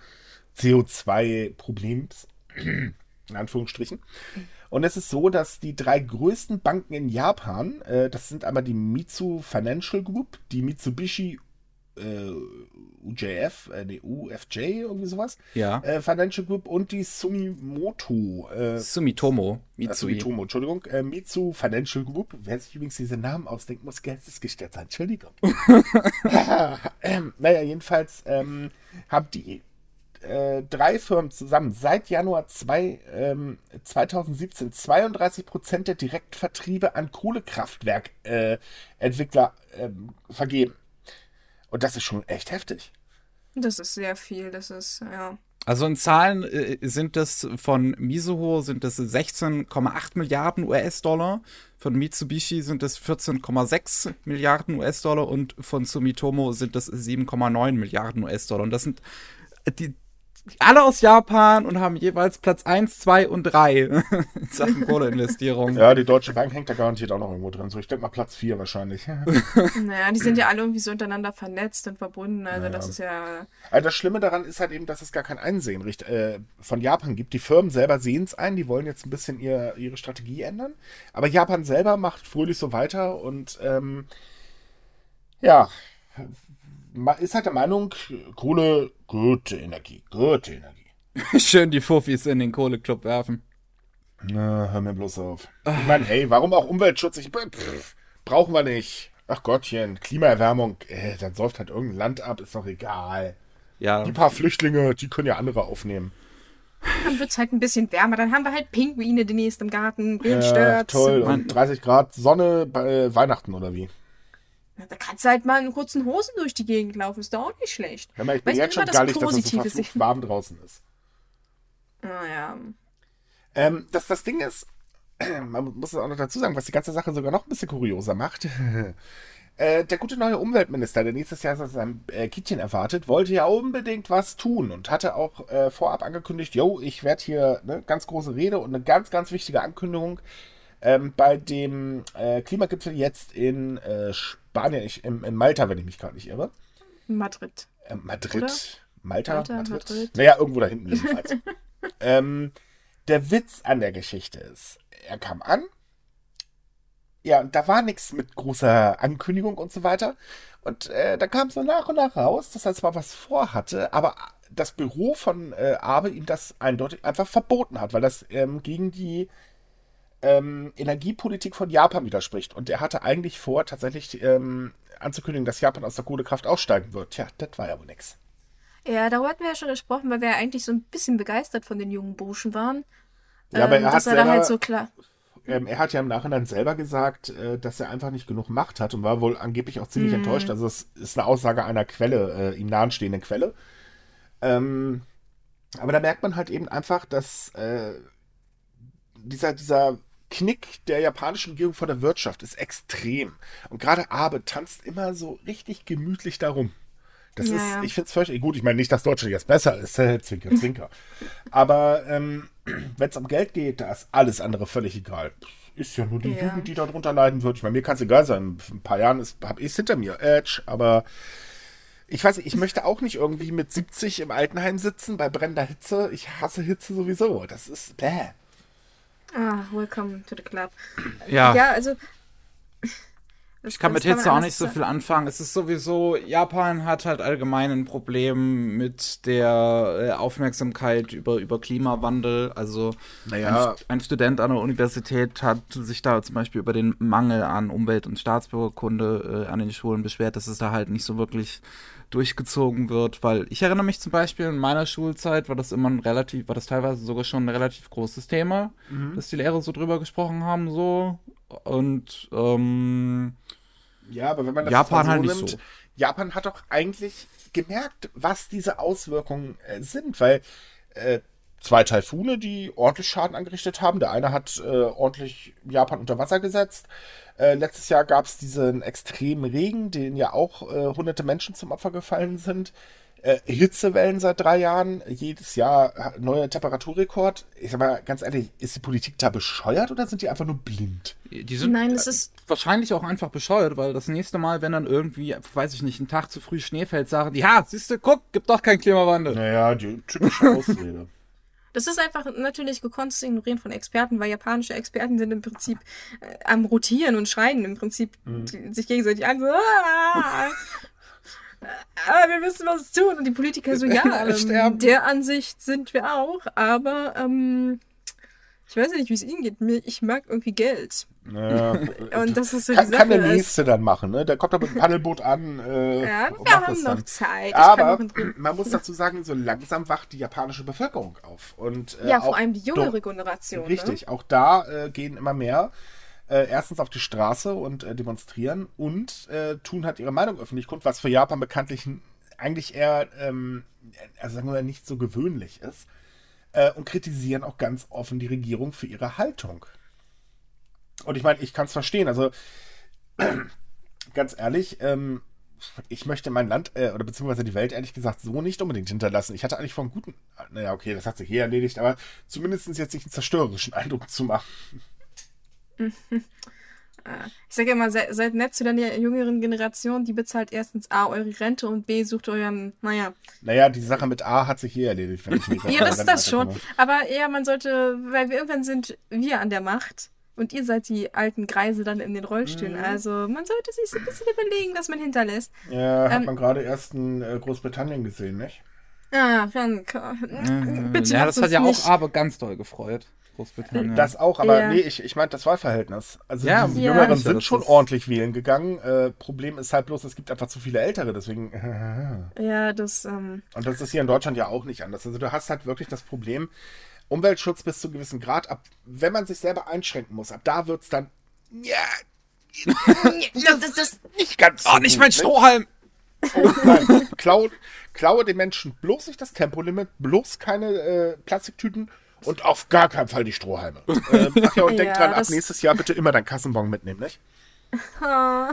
S3: CO2-Problems, in Anführungsstrichen. Und es ist so, dass die drei größten Banken in Japan, äh, das sind einmal die Mitsu Financial Group, die Mitsubishi äh, UJF, äh, nee, UFJ, irgendwie sowas.
S2: Ja.
S3: Äh, Financial Group und die Sumimoto. Äh,
S2: Sumitomo.
S3: Mitsui. Äh, Sumitomo, Entschuldigung. Äh, Mitsu Financial Group. Wer sich übrigens diese Namen ausdenkt, muss geistesgestört sein. Entschuldigung. ähm, naja, jedenfalls ähm, haben die äh, drei Firmen zusammen seit Januar zwei, ähm, 2017 32 Prozent der Direktvertriebe an Kohlekraftwerkentwickler äh, vergeben. Und das ist schon echt heftig.
S1: Das ist sehr viel, das ist, ja.
S2: Also in Zahlen äh, sind das von Mizuho sind das 16,8 Milliarden US-Dollar, von Mitsubishi sind das 14,6 Milliarden US-Dollar und von Sumitomo sind das 7,9 Milliarden US-Dollar. Und das sind die, alle aus Japan und haben jeweils Platz 1, 2 und 3 in Sachen Kohleinvestierung.
S3: Ja, die Deutsche Bank hängt da garantiert auch noch irgendwo drin. So, ich denke mal Platz 4 wahrscheinlich.
S1: naja, die sind ja alle irgendwie so untereinander vernetzt und verbunden. Also, naja. das ist ja.
S3: Also das Schlimme daran ist halt eben, dass es gar kein Einsehen äh, von Japan gibt. Die Firmen selber sehen es ein, die wollen jetzt ein bisschen ihr, ihre Strategie ändern. Aber Japan selber macht fröhlich so weiter und ähm, ja, ist halt der Meinung, Kohle, gute Energie, gute Energie.
S2: Schön die Fuffis in den Kohleclub werfen.
S3: Na, hör mir bloß auf. Ich meine, hey, warum auch Umweltschutz? Ich, pff, brauchen wir nicht. Ach Gottchen, Klimaerwärmung, äh, dann säuft halt irgendein Land ab, ist doch egal. Ja. Die paar Flüchtlinge, die können ja andere aufnehmen.
S1: Dann wird es halt ein bisschen wärmer. Dann haben wir halt Pinguine demnächst im Garten.
S3: Wen ja? Toll. Und 30 Grad Sonne bei äh, Weihnachten oder wie?
S1: Na, da kannst du halt mal in kurzen Hosen durch die Gegend laufen, ist doch auch nicht schlecht.
S3: Ja, ich bin weißt jetzt schon gar nicht, dass es so verflucht warm draußen ist.
S1: Naja.
S3: Ähm, das, das Ding ist, man muss es auch noch dazu sagen, was die ganze Sache sogar noch ein bisschen kurioser macht. äh, der gute neue Umweltminister, der nächstes Jahr sein äh, Kittchen erwartet, wollte ja unbedingt was tun und hatte auch äh, vorab angekündigt, yo, ich werde hier eine ganz große Rede und eine ganz, ganz wichtige Ankündigung ähm, bei dem äh, Klimagipfel jetzt in äh, Spanien, ich, in, in, Malta, wenn ich mich gerade nicht irre.
S1: Madrid.
S3: Äh, Madrid. Oder? Malta? Malta Madrid? Madrid? Naja, irgendwo da hinten jedenfalls. ähm, der Witz an der Geschichte ist, er kam an, ja, und da war nichts mit großer Ankündigung und so weiter. Und äh, da kam so nach und nach raus, dass er zwar was vorhatte, aber das Büro von äh, Abe ihm das eindeutig einfach verboten hat, weil das ähm, gegen die ähm, Energiepolitik von Japan widerspricht. Und er hatte eigentlich vor, tatsächlich ähm, anzukündigen, dass Japan aus der Kohlekraft aussteigen wird. Tja, das war ja wohl nix.
S1: Ja, darüber hatten wir ja schon gesprochen, weil wir ja eigentlich so ein bisschen begeistert von den jungen Burschen waren.
S3: Ja, aber
S1: Ähm,
S3: er hat
S1: da
S3: selber-
S1: halt so klar.
S3: Ähm, er hat ja im Nachhinein selber gesagt, äh, dass er einfach nicht genug Macht hat und war wohl angeblich auch ziemlich
S1: Mhm.
S3: enttäuscht. Also es ist eine Aussage einer Quelle, äh, ihm nahestehenden Quelle. Ähm, aber da merkt man halt eben einfach, dass äh, dieser, dieser Knick der japanischen Regierung vor der Wirtschaft ist extrem. Und gerade Abe tanzt immer so richtig gemütlich darum. Das
S1: Ja,
S3: ist,
S1: ja.
S3: ich finde es völlig gut. Ich meine nicht, dass Deutschland jetzt besser ist, zwinker, zwinker. Aber ähm, wenn es um Geld geht, da ist alles andere völlig egal. Ist ja nur die
S1: Ja.
S3: Jugend, die darunter leiden wird. Ich meine, mir kann es egal sein. In ein paar Jahren habe ich es hinter mir. Edge, aber ich weiß nicht, ich möchte auch nicht irgendwie mit 70 im Altenheim sitzen bei brennender Hitze. Ich hasse Hitze sowieso. Das ist bäh.
S1: Ah, welcome to the club.
S2: Ja.
S1: Ja, also.
S2: Ich kann mit Hitze auch nicht so viel anfangen. Es ist sowieso, Japan hat halt allgemein ein Problem mit der äh, Aufmerksamkeit über, über Klimawandel. Also
S3: Naja.
S2: ein, ein Student an der Universität hat sich da zum Beispiel über den Mangel an Umwelt- und Staatsbürgerkunde äh, an den Schulen beschwert, dass es da halt nicht so wirklich durchgezogen wird, weil ich erinnere mich zum Beispiel in meiner Schulzeit war das immer ein relativ, war das teilweise sogar schon ein relativ großes Thema, dass die Lehrer so drüber gesprochen haben, so und ähm,
S3: Ja, aber wenn man das
S2: Japan
S3: jetzt mal
S2: halt nicht
S3: nimmt,
S2: so.
S3: Japan hat doch eigentlich gemerkt, was diese Auswirkungen äh, sind, weil äh, zwei Taifune, die ordentlich Schaden angerichtet haben. Der eine hat äh, ordentlich Japan unter Wasser gesetzt. Äh, letztes Jahr gab es diesen extremen Regen, den ja auch äh, hunderte Menschen zum Opfer gefallen sind. Äh, Hitzewellen seit drei Jahren, jedes Jahr ha- neuer Temperaturrekord. Ich sag mal ganz ehrlich, ist die Politik da bescheuert oder sind die einfach nur blind?
S2: die sind
S1: Nein, es ist.
S2: wahrscheinlich auch einfach bescheuert, weil das nächste Mal, wenn dann irgendwie, weiß ich nicht, ein Tag zu früh Schnee fällt, sagen die, ja, siehst du, guck, gibt doch keinen Klimawandel.
S3: Naja, die typische Ausrede.
S1: Das ist einfach natürlich gekonnt zu ignorieren von Experten, weil japanische Experten sind im Prinzip äh, am Rotieren und schreien im Prinzip die, sich gegenseitig an. So, ah, wir müssen was tun. Und die Politiker so, ja, ähm, der Ansicht sind wir auch, aber ähm, ich weiß ja nicht, wie es Ihnen geht. Mir, ich mag irgendwie Geld.
S3: Naja,
S1: Und das ist so
S3: kann, kann der nächste dann machen, ne? Der kommt da mit dem Paddelboot an. Äh,
S1: ja, wir haben noch. Zeit. Ich
S3: Aber man muss dazu sagen, so langsam wacht die japanische Bevölkerung auf. Und, äh,
S1: ja,
S3: auch
S1: vor allem die jüngere Generation. Ne?
S3: Richtig, auch da äh, gehen immer mehr äh, erstens auf die Straße und äh, demonstrieren und äh, tun halt ihre Meinung öffentlich kund, was für Japan bekanntlich eigentlich eher, ähm, also sagen wir mal, nicht so gewöhnlich ist. Äh, und kritisieren auch ganz offen die Regierung für ihre Haltung. Und ich meine, ich kann es verstehen. Also ganz ehrlich, ähm, ich möchte mein Land äh, oder beziehungsweise die Welt ehrlich gesagt so nicht unbedingt hinterlassen. Ich hatte eigentlich vor einem guten, naja, okay, das hat sich hier erledigt, aber zumindest jetzt nicht einen zerstörerischen Eindruck zu machen.
S1: Ich sage immer, seid, seid nett zu der jüngeren Generation, die bezahlt erstens A, eure Rente und B, sucht euren, naja.
S3: Naja, die Sache mit A hat sich hier erledigt, wenn ich nicht
S1: Ja, das ist das schon.
S3: komme.
S1: Aber ja, man sollte, weil wir irgendwann sind wir an der Macht und ihr seid die alten Greise dann in den Rollstühlen.
S3: Mhm.
S1: Also man sollte sich so ein bisschen überlegen, was man hinterlässt.
S3: Ja, hat
S1: Ähm,
S3: man gerade erst in äh, Großbritannien gesehen, nicht?
S1: Ah, dann,
S2: Mhm.
S1: bitte
S2: ja, das hat ja
S1: nicht.
S2: auch aber ganz doll gefreut, Großbritannien.
S3: Das auch, aber
S1: Ja.
S3: nee, ich, ich meinte das Wahlverhältnis. Also
S2: Ja,
S3: die
S1: ja.
S3: Jüngeren sind schon ordentlich wählen gegangen. Äh, Problem ist halt bloß, es gibt einfach zu viele Ältere, deswegen.
S1: Ja, das, ähm,
S3: Und das ist hier in Deutschland ja auch nicht anders. Also du hast halt wirklich das Problem, Umweltschutz bis zu einem gewissen Grad, ab, wenn man sich selber einschränken muss, ab da wird es dann ja,
S1: das, das,
S3: nicht ganz so
S2: oh, nicht
S3: gut,
S2: mein
S3: ne?
S2: Strohhalm!
S3: Oh, nein, klau, klaue den Menschen bloß nicht das Tempolimit, bloß keine äh, Plastiktüten und auf gar keinen Fall die Strohhalme. Äh, ach ja, und denk
S1: Ja,
S3: dran, ab nächstes Jahr bitte immer dein Kassenbon mitnehmen, nicht?
S1: ah,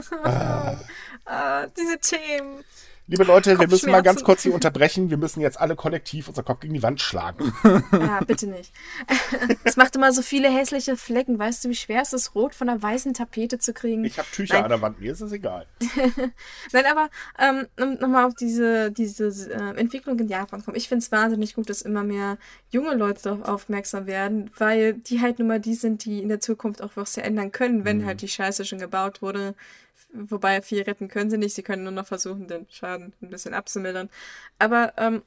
S1: ah, diese Themen.
S3: Liebe Leute, wir müssen mal ganz kurz hier unterbrechen. Wir müssen jetzt alle kollektiv unser Kopf gegen die Wand schlagen.
S1: Ja, bitte nicht. Es macht immer so viele hässliche Flecken. Weißt du, wie schwer es ist, rot von einer weißen Tapete zu kriegen?
S3: Ich habe Tücher
S1: Nein.
S3: an der Wand, mir ist es egal.
S1: Nein, aber ähm, um nochmal auf diese, diese äh, Entwicklung in Japan kommen. Ich finde es wahnsinnig gut, dass immer mehr junge Leute darauf aufmerksam werden, weil die halt nun mal die sind, die in der Zukunft auch was ändern können, wenn halt die Scheiße schon gebaut wurde. Wobei viel retten können sie nicht, sie können nur noch versuchen, den Schaden ein bisschen abzumildern. Aber ähm,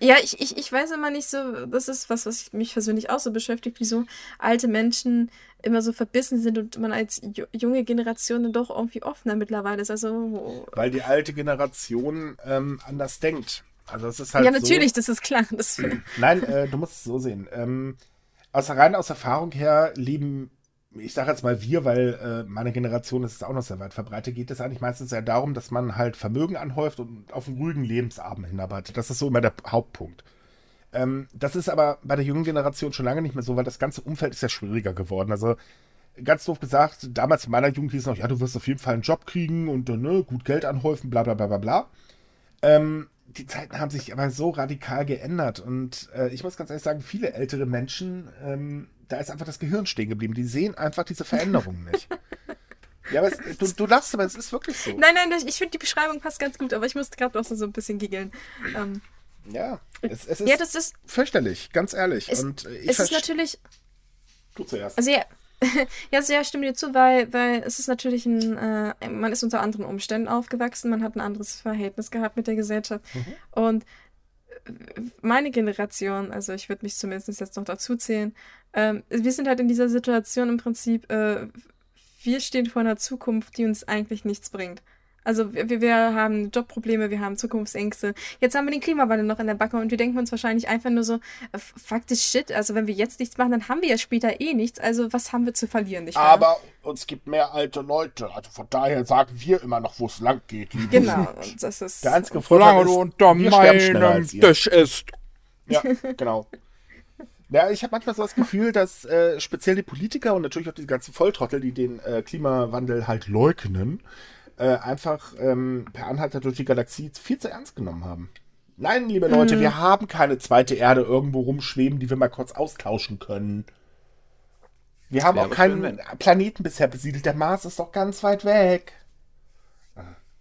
S1: Ja, ich, ich, ich weiß immer nicht so, das ist was, was mich persönlich auch so beschäftigt, wieso alte Menschen immer so verbissen sind und man als junge Generation dann doch irgendwie offener mittlerweile ist. Also,
S3: Weil die alte Generation ähm, anders denkt. Also es ist halt
S1: ja, natürlich,
S3: so,
S1: das ist klar. Das,
S3: Nein, äh, du musst es so sehen. Ähm, aus rein aus Erfahrung her leben, ich sage jetzt mal wir, weil äh, meine Generation ist es auch noch sehr weit verbreitet, geht es eigentlich meistens ja darum, dass man halt Vermögen anhäuft und auf einen ruhigen Lebensabend hinarbeitet. Das ist so immer der Hauptpunkt. Ähm, das ist aber bei der jungen Generation schon lange nicht mehr so, weil das ganze Umfeld ist ja schwieriger geworden. Also ganz doof gesagt, damals in meiner Jugend hieß es noch, ja, du wirst auf jeden Fall einen Job kriegen und äh, ne, gut Geld anhäufen, bla bla bla bla bla. Ähm, die Zeiten haben sich aber so radikal geändert und äh, ich muss ganz ehrlich sagen, viele ältere Menschen, ähm, da ist einfach das Gehirn stehen geblieben. Die sehen einfach diese Veränderungen nicht. Ja, aber es, du, du lachst, aber es ist wirklich so.
S1: Nein, nein, ich finde die Beschreibung passt ganz gut, aber ich musste gerade auch so ein bisschen giggeln. Ähm,
S3: ja, es, es ist,
S1: ja, das ist
S3: fürchterlich, ganz ehrlich.
S1: Es,
S3: und äh, ich
S1: es ist natürlich.
S3: Du zuerst.
S1: Also ja, ja, sehr stimme dir zu, weil, weil es ist natürlich ein, äh, man ist unter anderen Umständen aufgewachsen, man hat ein anderes Verhältnis gehabt mit der Gesellschaft. Mhm. Und meine Generation, also ich würde mich zumindest jetzt noch dazu zählen, ähm, wir sind halt in dieser Situation im Prinzip, äh, wir stehen vor einer Zukunft, die uns eigentlich nichts bringt. Also wir, wir haben Jobprobleme, wir haben Zukunftsängste. Jetzt haben wir den Klimawandel noch in der Backe und wir denken uns wahrscheinlich einfach nur so, äh, faktisch shit, also wenn wir jetzt nichts machen, dann haben wir ja später eh nichts. Also was haben wir zu verlieren, nicht
S3: wahr? Aber uns gibt mehr alte Leute. Also von daher sagen wir immer noch, wo es lang geht.
S1: Genau, und das ist...
S3: Der einzige
S2: du unter meinem Tisch ist.
S3: Ja, genau. Ja, ich habe manchmal so das Gefühl, dass äh, speziell die Politiker und natürlich auch die ganzen Volltrottel, die den äh, Klimawandel halt leugnen, äh, einfach ähm, per Anhalter durch die Galaxie viel zu ernst genommen haben. Nein, liebe Leute, mhm. wir haben keine zweite Erde irgendwo rumschweben, die wir mal kurz austauschen können. Wir haben auch keinen schön, Planeten bisher besiedelt. Der Mars ist doch ganz weit weg.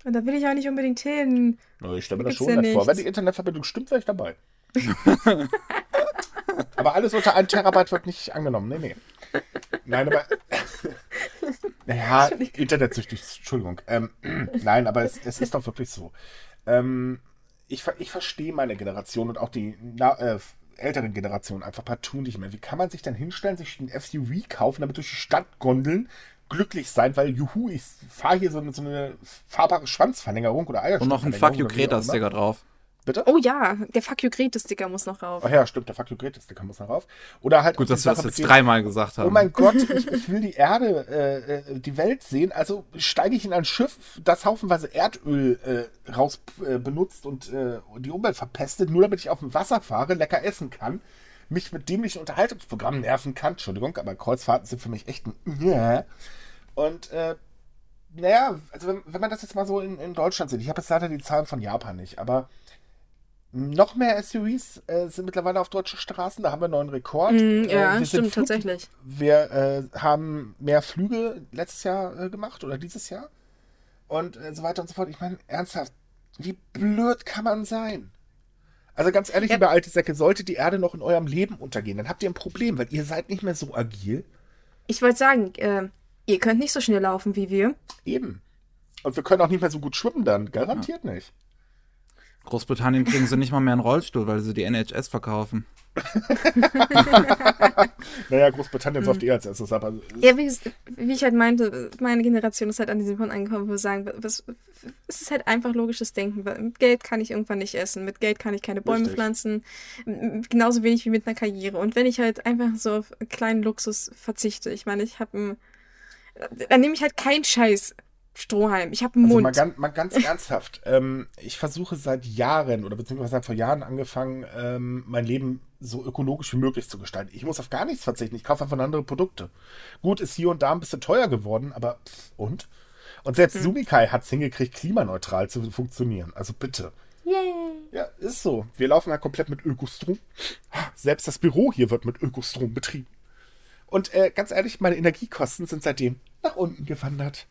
S1: Und da will ich auch nicht unbedingt hin.
S3: ich stelle mir das schon ja vor. Wenn die Internetverbindung stimmt, wäre ich dabei. aber alles unter 1 Terabyte wird nicht angenommen. Nee, nee. Nein, aber. naja, internetsüchtig, Entschuldigung. Ähm, nein, aber es, es, ist doch wirklich so. Ähm, ich, ich verstehe meine Generation und auch die na, äh, älteren Generationen einfach partout nicht mehr. Wie kann man sich denn hinstellen, sich ein SUV kaufen, damit durch die Stadt gondeln, glücklich sein, weil juhu, ich fahre hier so eine, so eine fahrbare Schwanzverlängerung oder
S2: Eierschwanzverlängerung. Und noch ein Fuck You Greta-Sticker drauf.
S1: Bitte? Oh ja, der Fuck You Grete-Sticker muss noch rauf.
S3: Ach ja, stimmt, der Fuck You Grete-Sticker muss noch rauf. Oder halt.
S2: Gut, dass wir das jetzt dreimal gesagt haben.
S3: Oh mein Gott, ich, ich will die Erde, äh, äh, die Welt sehen, also steige ich in ein Schiff, das haufenweise Erdöl äh, raus äh, benutzt und äh, die Umwelt verpestet, nur damit ich auf dem Wasser fahre, lecker essen kann, mich mit dämlichen Unterhaltungsprogrammen nerven kann. Entschuldigung, aber Kreuzfahrten sind für mich echt ein. Und äh, naja, also wenn, wenn man das jetzt mal so in, in Deutschland sieht, ich habe jetzt leider die Zahlen von Japan nicht, aber noch mehr SUVs äh, sind mittlerweile auf deutschen Straßen. Da haben wir einen neuen Rekord.
S1: Mm, ja, äh, stimmt, Flug tatsächlich.
S3: Wir äh, haben mehr Flüge letztes Jahr äh, gemacht oder dieses Jahr. Und äh, so weiter und so fort. Ich meine, ernsthaft, wie blöd kann man sein? Also ganz ehrlich, ja. liebe alte Säcke, sollte die Erde noch in eurem Leben untergehen, dann habt ihr ein Problem, weil ihr seid nicht mehr so agil.
S1: Ich wollte sagen, äh, ihr könnt nicht so schnell laufen wie wir.
S3: Eben. Und wir können auch nicht mehr so gut schwimmen dann. Garantiert ja. nicht.
S2: Großbritannien kriegen sie nicht mal mehr einen Rollstuhl, weil sie die NHS verkaufen.
S3: naja, Großbritannien läuft eh als erstes ab. Also
S1: ja, wie, wie, ich halt meinte, meine Generation ist halt an diesem Punkt angekommen, wo wir sagen, was, es ist halt einfach logisches Denken. Mit Geld kann ich irgendwann nicht essen, mit Geld kann ich keine Bäume Richtig. pflanzen, genauso wenig wie mit einer Karriere. Und wenn ich halt einfach so auf kleinen Luxus verzichte, ich meine, ich habe dann nehme ich halt keinen Scheiß Strohhalm. Ich habe einen also Mund.
S3: Mal ganz, mal ganz ernsthaft. Ähm, ich versuche seit Jahren oder beziehungsweise seit vor Jahren angefangen, ähm, mein Leben so ökologisch wie möglich zu gestalten. Ich muss auf gar nichts verzichten. Ich kaufe einfach andere Produkte. Gut, ist hier und da ein bisschen teuer geworden, aber pff, und? Und selbst hm. Sumikai hat es hingekriegt, klimaneutral zu funktionieren. Also bitte. Yay. Ja, ist so. Wir laufen halt komplett mit Ökostrom. Selbst das Büro hier wird mit Ökostrom betrieben. Und äh, ganz ehrlich, meine Energiekosten sind seitdem nach unten gewandert.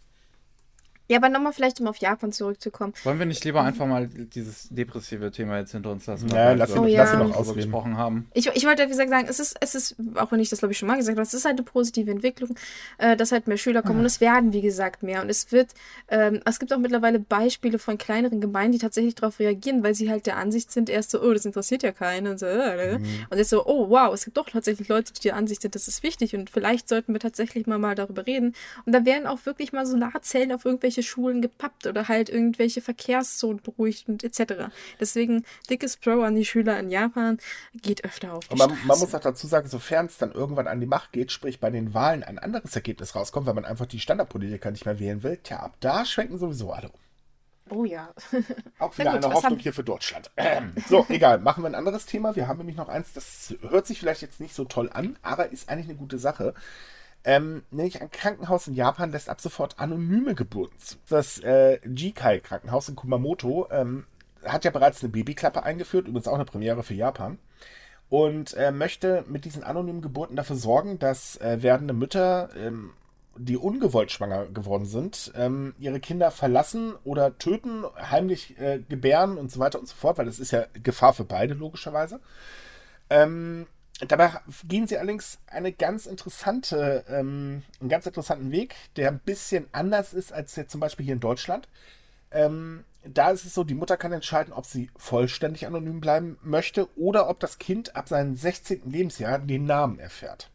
S1: Ja, aber nochmal vielleicht, um auf Japan zurückzukommen.
S2: Wollen wir nicht lieber einfach mal dieses depressive Thema jetzt hinter uns lassen?
S3: Ja, lass
S2: wir
S3: ihn-
S1: Oh,
S2: darüber
S1: lass ihn
S3: noch
S2: drüber
S3: ausreden.
S2: gesprochen haben.
S1: Ich, ich wollte, wie gesagt, sagen, es ist, es ist, auch wenn ich das, glaube ich, schon mal gesagt habe, es ist halt eine positive Entwicklung, äh, dass halt mehr Schüler kommen und es werden, wie gesagt, mehr. Und es wird, ähm, es gibt auch mittlerweile Beispiele von kleineren Gemeinden, die tatsächlich darauf reagieren, weil sie halt der Ansicht sind, erst so, oh, das interessiert ja keinen. Und, so, äh,
S3: Mhm.
S1: und jetzt so, oh, wow, es gibt doch tatsächlich Leute, die der Ansicht sind, das ist wichtig und vielleicht sollten wir tatsächlich mal, mal darüber reden. Und da werden auch wirklich mal Solarzellen auf irgendwelche Schulen gepappt oder halt irgendwelche Verkehrszonen beruhigt und etc. Deswegen dickes Pro an die Schüler in Japan, geht öfter auf die
S3: Und man, man muss auch dazu sagen, sofern es dann irgendwann an die Macht geht, sprich bei den Wahlen ein anderes Ergebnis rauskommt, weil man einfach die Standardpolitiker nicht mehr wählen will, tja, ab da schwenken sowieso alle um.
S1: Oh ja.
S3: Auch wieder
S1: gut,
S3: eine Hoffnung
S1: haben-
S3: hier für Deutschland. Ähm, so, egal, machen wir ein anderes Thema. Wir haben nämlich noch eins, das hört sich vielleicht jetzt nicht so toll an, aber ist eigentlich eine gute Sache. Ähm, nämlich ein Krankenhaus in Japan lässt ab sofort anonyme Geburten zu. Das äh, Jikai Krankenhaus in Kumamoto ähm, hat ja bereits eine Babyklappe eingeführt, übrigens auch eine Premiere für Japan. Und äh, möchte mit diesen anonymen Geburten dafür sorgen, dass äh, werdende Mütter, ähm, die ungewollt schwanger geworden sind, ähm, ihre Kinder verlassen oder töten, heimlich äh, gebären und so weiter und so fort, weil das ist ja Gefahr für beide, logischerweise. Ähm, dabei gehen sie allerdings eine ganz interessante, ähm, einen ganz interessanten Weg, der ein bisschen anders ist als jetzt zum Beispiel hier in Deutschland. Ähm, da ist es so, die Mutter kann entscheiden, ob sie vollständig anonym bleiben möchte oder ob das Kind ab seinem 16. Lebensjahr den Namen erfährt.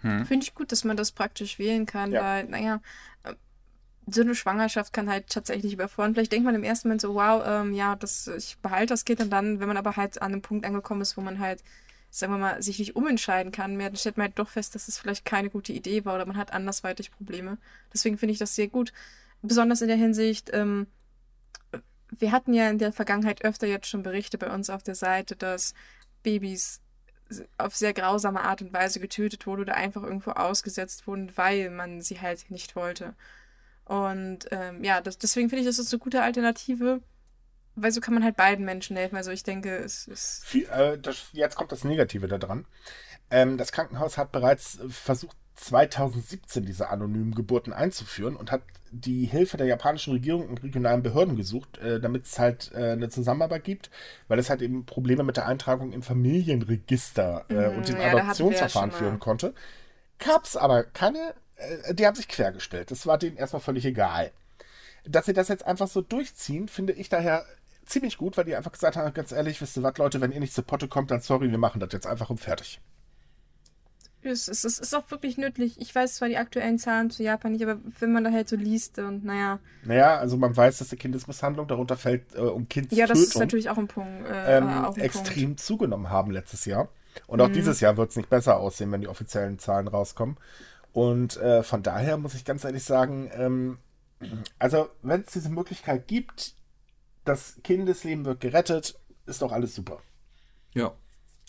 S1: Finde ich gut, dass man das praktisch wählen kann,
S3: Ja.
S1: weil, naja, äh, so eine Schwangerschaft kann halt tatsächlich überfordern. Vielleicht denkt man im ersten Moment so, wow, ähm, ja, das, ich behalte das Kind und dann, wenn man aber halt an einem Punkt angekommen ist, wo man halt, sagen wir mal, sich nicht umentscheiden kann mehr, dann stellt man halt doch fest, dass es vielleicht keine gute Idee war oder man hat andersweitig Probleme. Deswegen finde ich das sehr gut. Besonders in der Hinsicht, ähm, wir hatten ja in der Vergangenheit öfter jetzt schon Berichte bei uns auf der Seite, dass Babys auf sehr grausame Art und Weise getötet wurden oder einfach irgendwo ausgesetzt wurden, weil man sie halt nicht wollte. Und ähm, ja, das, deswegen finde ich, das ist eine gute Alternative, weil so kann man halt beiden Menschen helfen. Also ich denke, es ist.
S3: Viel, äh, das, jetzt kommt das Negative daran. Ähm, das Krankenhaus hat bereits äh, versucht, 2017 diese anonymen Geburten einzuführen und hat die Hilfe der japanischen Regierung und regionalen Behörden gesucht, äh, damit es halt äh, eine Zusammenarbeit gibt, weil es halt eben Probleme mit der Eintragung im Familienregister äh,
S1: Mhm,
S3: und dem
S1: ja, ja
S3: Adoptionsverfahren
S1: mal.
S3: führen konnte. Gab's aber keine, äh, die haben sich quergestellt. Das war denen erstmal völlig egal. Dass sie das jetzt einfach so durchziehen, finde ich daher ziemlich gut, weil die einfach gesagt haben, ganz ehrlich, wisst ihr was, Leute, wenn ihr nicht zur Potte kommt, dann sorry, wir machen das jetzt einfach und fertig.
S1: Es ist, es ist auch wirklich nötig. Ich weiß zwar die aktuellen Zahlen zu Japan nicht, aber wenn man da halt so liest und naja.
S3: Naja, also man weiß, dass die Kindesmisshandlung darunter fällt äh, um Kindstötung
S1: Ja, das ist natürlich auch ein Punkt. Äh,
S3: ähm,
S1: auch ein
S3: extrem
S1: Punkt.
S3: zugenommen haben letztes Jahr. Und auch
S1: Mhm.
S3: dieses Jahr wird es nicht besser aussehen, wenn die offiziellen Zahlen rauskommen. Und äh, von daher muss ich ganz ehrlich sagen, ähm, also wenn es diese Möglichkeit gibt, das Kindesleben wird gerettet, ist doch alles super.
S2: Ja.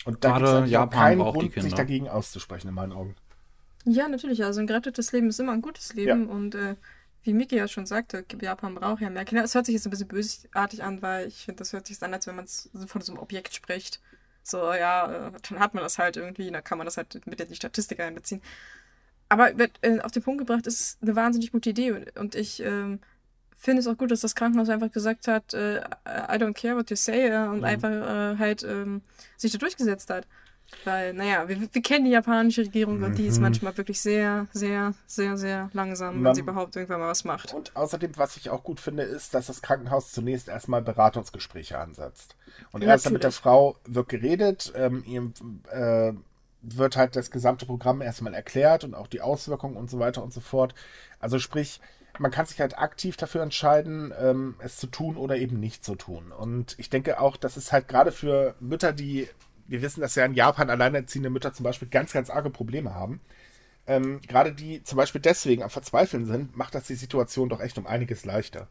S3: Und da gibt es
S2: Japan
S3: keinen Grund, sich dagegen auszusprechen, in meinen Augen.
S1: Ja, natürlich. Also ein gerettetes Leben ist immer ein gutes Leben. Und äh, wie Miki ja schon sagte, Japan braucht ja mehr Kinder. Es hört sich jetzt ein bisschen bösartig an, weil ich finde, das hört sich an, als wenn man von so einem Objekt spricht. So, ja, äh, dann hat man das halt irgendwie, dann kann man das halt mit in die Statistik einbeziehen. Aber wird, äh, auf den Punkt gebracht ist es eine wahnsinnig gute Idee. Und- Und ich ähm, finde es auch gut, dass das Krankenhaus einfach gesagt hat, äh, I don't care what you say äh, und
S3: Mhm.
S1: einfach äh, halt ähm, sich da durchgesetzt hat. Weil, naja, wir, wir kennen die japanische Regierung und die ist
S3: Mhm.
S1: manchmal wirklich sehr, sehr, sehr, sehr langsam, wenn
S3: Man-
S1: sie überhaupt irgendwann mal was macht.
S3: Und außerdem, was ich auch gut finde, ist, dass das Krankenhaus zunächst erstmal Beratungsgespräche ansetzt. Und erst mit der
S1: Natürlich.
S3: Frau wird geredet, ähm, ihm äh, wird halt das gesamte Programm erstmal erklärt und auch die Auswirkungen und so weiter und so fort. Also sprich, man kann sich halt aktiv dafür entscheiden, ähm, es zu tun oder eben nicht zu tun. Und ich denke auch, das ist halt gerade für Mütter, die, wir wissen, dass ja in Japan alleinerziehende Mütter zum Beispiel ganz, ganz arge Probleme haben. Ähm, gerade die zum Beispiel deswegen am Verzweifeln sind, macht das die Situation doch echt um einiges leichter.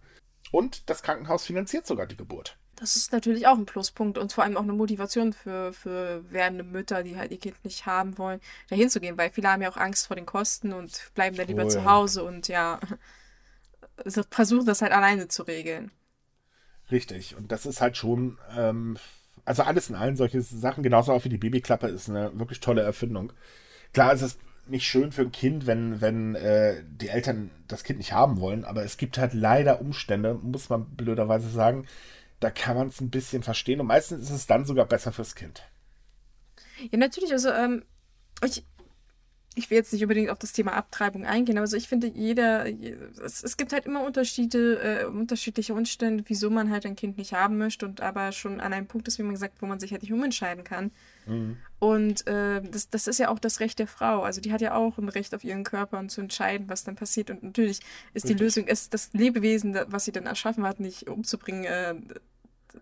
S3: Und das Krankenhaus finanziert sogar die Geburt.
S1: Das ist natürlich auch ein Pluspunkt und vor allem auch eine Motivation für, für werdende Mütter, die halt ihr Kind nicht haben wollen, da hinzugehen, weil viele haben ja auch Angst vor den Kosten und bleiben dann lieber
S3: Oh
S1: zu
S3: ja.
S1: Hause und ja, versuchen das halt alleine zu regeln.
S3: Richtig. Und das ist halt schon, ähm, also alles in allen solche Sachen, genauso auch wie die Babyklappe, ist eine wirklich tolle Erfindung. Klar ist es nicht schön für ein Kind, wenn, wenn äh, die Eltern das Kind nicht haben wollen, aber es gibt halt leider Umstände, muss man blöderweise sagen, da kann man es ein bisschen verstehen und meistens ist es dann sogar besser fürs Kind.
S1: Ja, natürlich, also ähm, ich, ich will jetzt nicht unbedingt auf das Thema Abtreibung eingehen, aber also ich finde, jeder, es, es gibt halt immer Unterschiede, äh, unterschiedliche Umstände, wieso man halt ein Kind nicht haben möchte und aber schon an einem Punkt ist, wie man gesagt, wo man sich halt nicht umentscheiden kann. Mhm. Und äh, das, das ist ja auch das Recht der Frau. Also die hat ja auch ein Recht auf ihren Körper und zu entscheiden, was dann passiert. Und natürlich ist Richtig. die Lösung, ist das Lebewesen, was sie dann erschaffen hat, nicht umzubringen, äh,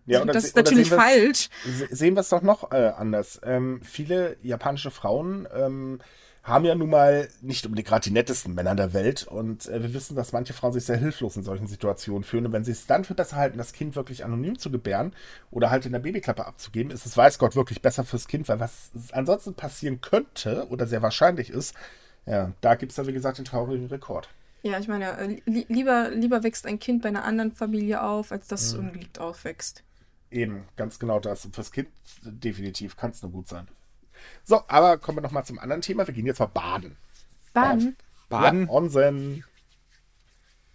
S1: ja, und das ist natürlich falsch.
S3: Sehen wir es doch noch äh, anders. Ähm, viele japanische Frauen ähm, haben ja nun mal nicht unbedingt gerade die nettesten Männer der Welt und äh, wir wissen, dass manche Frauen sich sehr hilflos in solchen Situationen fühlen und wenn sie es dann für besser halten, das Kind wirklich anonym zu gebären oder halt in der Babyklappe abzugeben, ist es, weiß Gott, wirklich besser fürs Kind, weil was ansonsten passieren könnte oder sehr wahrscheinlich ist, ja, da gibt es dann, wie gesagt, den traurigen Rekord.
S1: Ja, ich meine, äh, li lieber, lieber wächst ein Kind bei einer anderen Familie auf, als dass es mhm. ungeliebt aufwächst.
S3: Eben, ganz genau das. Und fürs Kind definitiv kann es nur gut sein. So, aber kommen wir nochmal zum anderen Thema. Wir gehen jetzt mal baden.
S1: Baden?
S3: Baden? Ja, Onsen.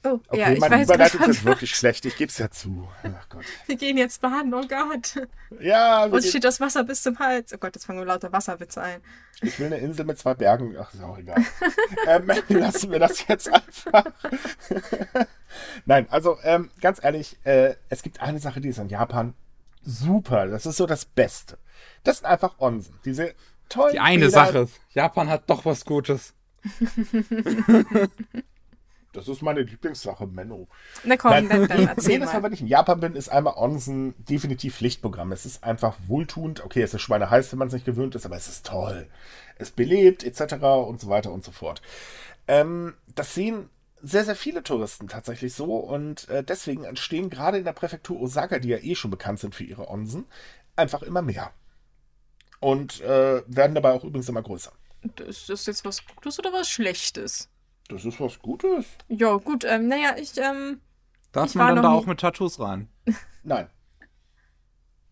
S1: Oh,
S3: okay,
S1: ja,
S3: ich meine weiß Überleitung ist wirklich schlecht, ich gebe es ja zu. Ach Gott.
S1: Wir gehen jetzt baden, oh Gott.
S3: Ja,
S1: wir Uns steht das Wasser bis zum Hals. Oh Gott, jetzt fangen wir lauter Wasserwitze ein.
S3: Ich will eine Insel mit zwei Bergen. Ach, ist auch egal. ähm, lassen wir das jetzt einfach. Nein, also ähm, ganz ehrlich, äh, es gibt eine Sache, die ist in Japan super. Das ist so das Beste. Das sind einfach Onsen. Diese tollen.
S2: Die eine Bilder. Sache. Japan hat doch was Gutes.
S3: Das ist meine Lieblingssache, Menno.
S1: Na komm, Nein, dann, dann erzähl
S3: Jedes Mal, wenn ich in Japan bin, ist einmal Onsen definitiv Pflichtprogramm. Es ist einfach wohltuend. Okay, es ist schweineheiß, wenn man es nicht gewöhnt ist, aber es ist toll. Es belebt, etc. und so weiter und so fort. Ähm, das sehen sehr, sehr viele Touristen tatsächlich so und äh, deswegen entstehen gerade in der Präfektur Osaka, die ja eh schon bekannt sind für ihre Onsen, einfach immer mehr. Und äh, werden dabei auch übrigens immer größer.
S1: Ist das jetzt was Gutes oder was Schlechtes?
S3: Das ist was Gutes.
S1: Ja, gut. Ähm, naja, ich. Ähm,
S2: Darf
S1: ich
S2: man dann da auch mit Tattoos rein?
S3: Nein.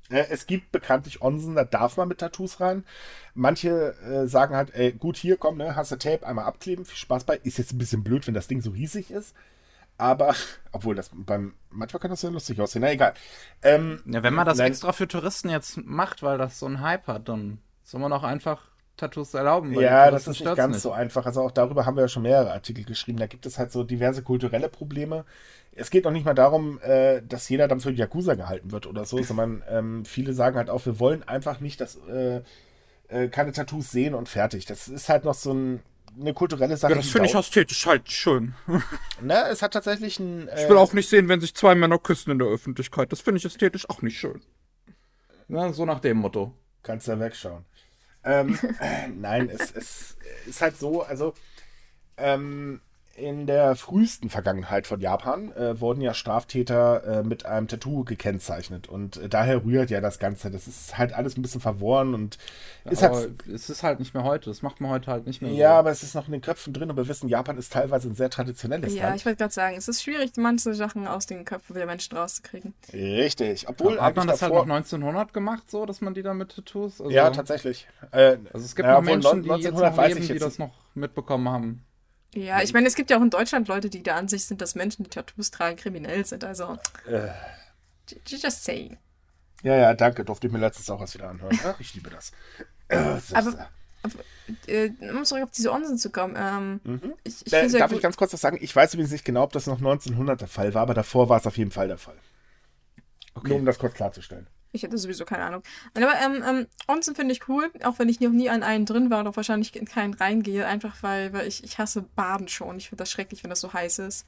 S3: Äh, es gibt bekanntlich Onsen, da darf man mit Tattoos rein. Manche äh, sagen halt, ey, gut, hier, komm, ne, hast du Tape, einmal abkleben, viel Spaß bei. Ist jetzt ein bisschen blöd, wenn das Ding so riesig ist. Aber, obwohl das beim, manchmal kann das ja lustig aussehen, na egal. Ähm,
S2: ja, wenn man das nein, extra für Touristen jetzt macht, weil das so ein Hype hat, dann soll man auch einfach Tattoos erlauben.
S3: Ja, das ist nicht ganz nicht. so einfach. Also auch darüber haben wir ja schon mehrere Artikel geschrieben. Da gibt es halt so diverse kulturelle Probleme. Es geht noch nicht mal darum, äh, dass jeder dann für Yakuza gehalten wird oder so, sondern ähm, viele sagen halt auch, wir wollen einfach nicht, dass äh, äh, keine Tattoos sehen und fertig. Das ist halt noch so ein eine kulturelle Sache.
S2: Ja, das finde ich ästhetisch halt schön.
S3: Ne, es hat tatsächlich ein.
S2: Äh, ich will auch nicht sehen, wenn sich zwei Männer küssen in der Öffentlichkeit. Das finde ich ästhetisch auch nicht schön. Na, so nach dem Motto.
S3: Kannst ja wegschauen. Ähm, äh, nein, es, es ist halt so, also ähm, in der frühesten Vergangenheit von Japan äh, wurden ja Straftäter äh, mit einem Tattoo gekennzeichnet und äh, daher rührt ja das Ganze. Das ist halt alles ein bisschen verworren und
S2: ist aber halt, es ist halt nicht mehr heute. Das macht man heute halt nicht mehr.
S3: Ja, so. aber es ist noch in den Köpfen drin und wir wissen, Japan ist teilweise ein sehr traditionelles
S1: ja, Land. Ja, ich wollte gerade sagen, es ist schwierig, manche Sachen aus den Köpfen der Menschen rauszukriegen.
S3: Richtig. Obwohl
S2: ja, hat man das halt noch 1900 gemacht, so, dass man die da mit Tattoos?
S3: Also, ja, tatsächlich.
S2: Äh, also es gibt ja, noch Menschen, die jetzt noch leben, die das noch mitbekommen haben.
S1: Ja, ich meine, es gibt ja auch in Deutschland Leute, die der Ansicht sind, dass Menschen, die Tattoos tragen, kriminell sind. Also, äh. just saying.
S3: Ja, ja, danke. Durfte ich mir letztens auch was wieder anhören. Ach, ich liebe das.
S1: das aber, aber äh, um zurück auf diese Onsen zu kommen. Ähm, mhm.
S3: ich, ich äh, darf ich ganz kurz was sagen? Ich weiß übrigens nicht genau, ob das noch 1900 der Fall war, aber davor war es auf jeden Fall der Fall. Okay. Nur um das kurz klarzustellen.
S1: Ich hätte sowieso keine Ahnung. Aber ähm, ähm, Onsen finde ich cool, auch wenn ich noch nie an einen drin war und auch wahrscheinlich in keinen reingehe, einfach weil, weil ich, ich hasse Baden schon. Ich finde das schrecklich, wenn das so heiß ist.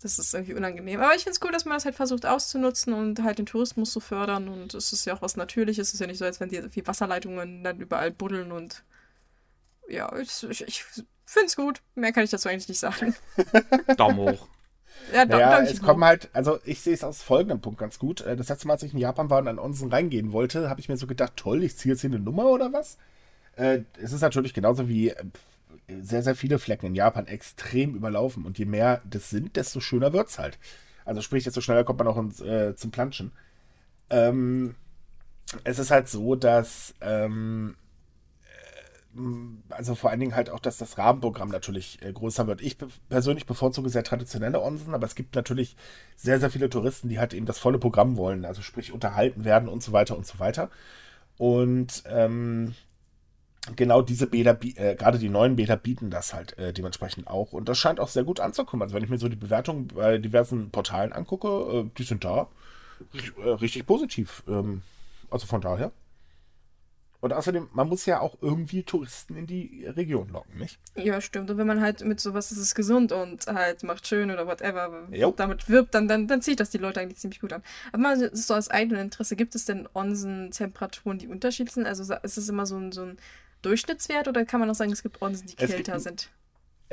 S1: Das ist irgendwie unangenehm. Aber ich finde es cool, dass man das halt versucht auszunutzen und halt den Tourismus zu fördern. Und es ist ja auch was Natürliches. Es ist ja nicht so, als wenn die, die Wasserleitungen dann überall buddeln und ja, ich, ich, ich finde es gut. Mehr kann ich dazu eigentlich nicht sagen.
S2: Daumen hoch.
S3: Ja, da, naja, es kommen halt, also ich sehe es aus folgendem Punkt ganz gut. Äh, das letzte Mal, als ich in Japan war und an Onsen reingehen wollte, habe ich mir so gedacht, toll, ich ziehe jetzt hier eine Nummer oder was? Äh, es ist natürlich genauso wie äh, sehr, sehr viele Flecken in Japan extrem überlaufen. Und je mehr das sind, desto schöner wird es halt. Also sprich, desto schneller kommt man auch ins, äh, zum Planschen. Ähm, es ist halt so, dass ähm, also vor allen Dingen halt auch, dass das Rahmenprogramm natürlich äh, größer wird. Ich persönlich bevorzuge sehr traditionelle Onsen, aber es gibt natürlich sehr, sehr viele Touristen, die halt eben das volle Programm wollen, also sprich unterhalten werden und so weiter und so weiter. Und ähm, genau diese Bäder, äh, gerade die neuen Bäder bieten das halt äh, dementsprechend auch. Und das scheint auch sehr gut anzukommen. Also wenn ich mir so die Bewertungen bei diversen Portalen angucke, äh, die sind da äh, richtig positiv. Ähm, also von daher. Und außerdem, man muss ja auch irgendwie Touristen in die Region locken, nicht?
S1: Ja, stimmt. Und wenn man halt mit sowas, das ist gesund und halt macht schön oder whatever, jo. damit wirbt, dann, dann, dann zieht das die Leute eigentlich ziemlich gut an. Aber mal so als eigenes Interesse, gibt es denn Onsen-Temperaturen, die unterschiedlich sind? Also ist es immer so ein, so ein Durchschnittswert oder kann man auch sagen, es gibt Onsen, die kälter sind?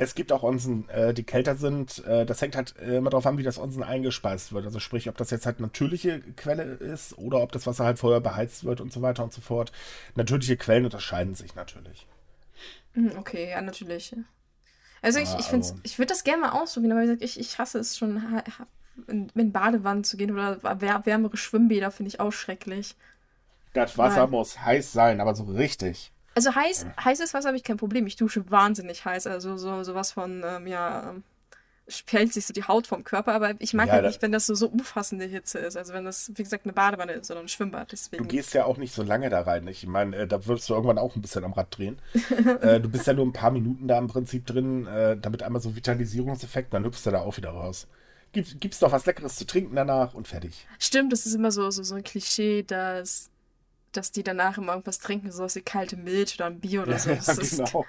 S3: Es gibt auch Onsen, äh, die kälter sind. Äh, das hängt halt äh, immer darauf an, wie das Onsen eingespeist wird. Also sprich, ob das jetzt halt natürliche Quelle ist oder ob das Wasser halt vorher beheizt wird und so weiter und so fort. Natürliche Quellen unterscheiden sich natürlich.
S1: Hm, okay, ja, natürlich. Also ich, ich, also. ich würde das gerne mal ausprobieren, aber ich, ich hasse es schon, in, in Badewannen zu gehen oder wärmere Schwimmbäder finde ich auch schrecklich.
S3: Das Wasser Weil, muss heiß sein, aber so richtig.
S1: Also heiß, heißes Wasser habe ich kein Problem. Ich dusche wahnsinnig heiß. Also so sowas von, ähm, ja, ähm, spellt sich so die Haut vom Körper. Aber ich mag ja, halt nicht, wenn das so, so umfassende Hitze ist. Also wenn das, wie gesagt, eine Badewanne ist oder ein Schwimmbad. Deswegen.
S3: Du gehst ja auch nicht so lange da rein. Ich meine, äh, da würdest du irgendwann auch ein bisschen am Rad drehen. äh, du bist ja nur ein paar Minuten da im Prinzip drin, äh, damit einmal so Vitalisierungseffekt, dann hüpfst du da auch wieder raus. Gib, gibst doch was Leckeres zu trinken danach und fertig.
S1: Stimmt, das ist immer so, so, so ein Klischee, dass dass die danach immer irgendwas trinken, sowas wie kalte Milch oder ein Bier oder so. Ja, genau.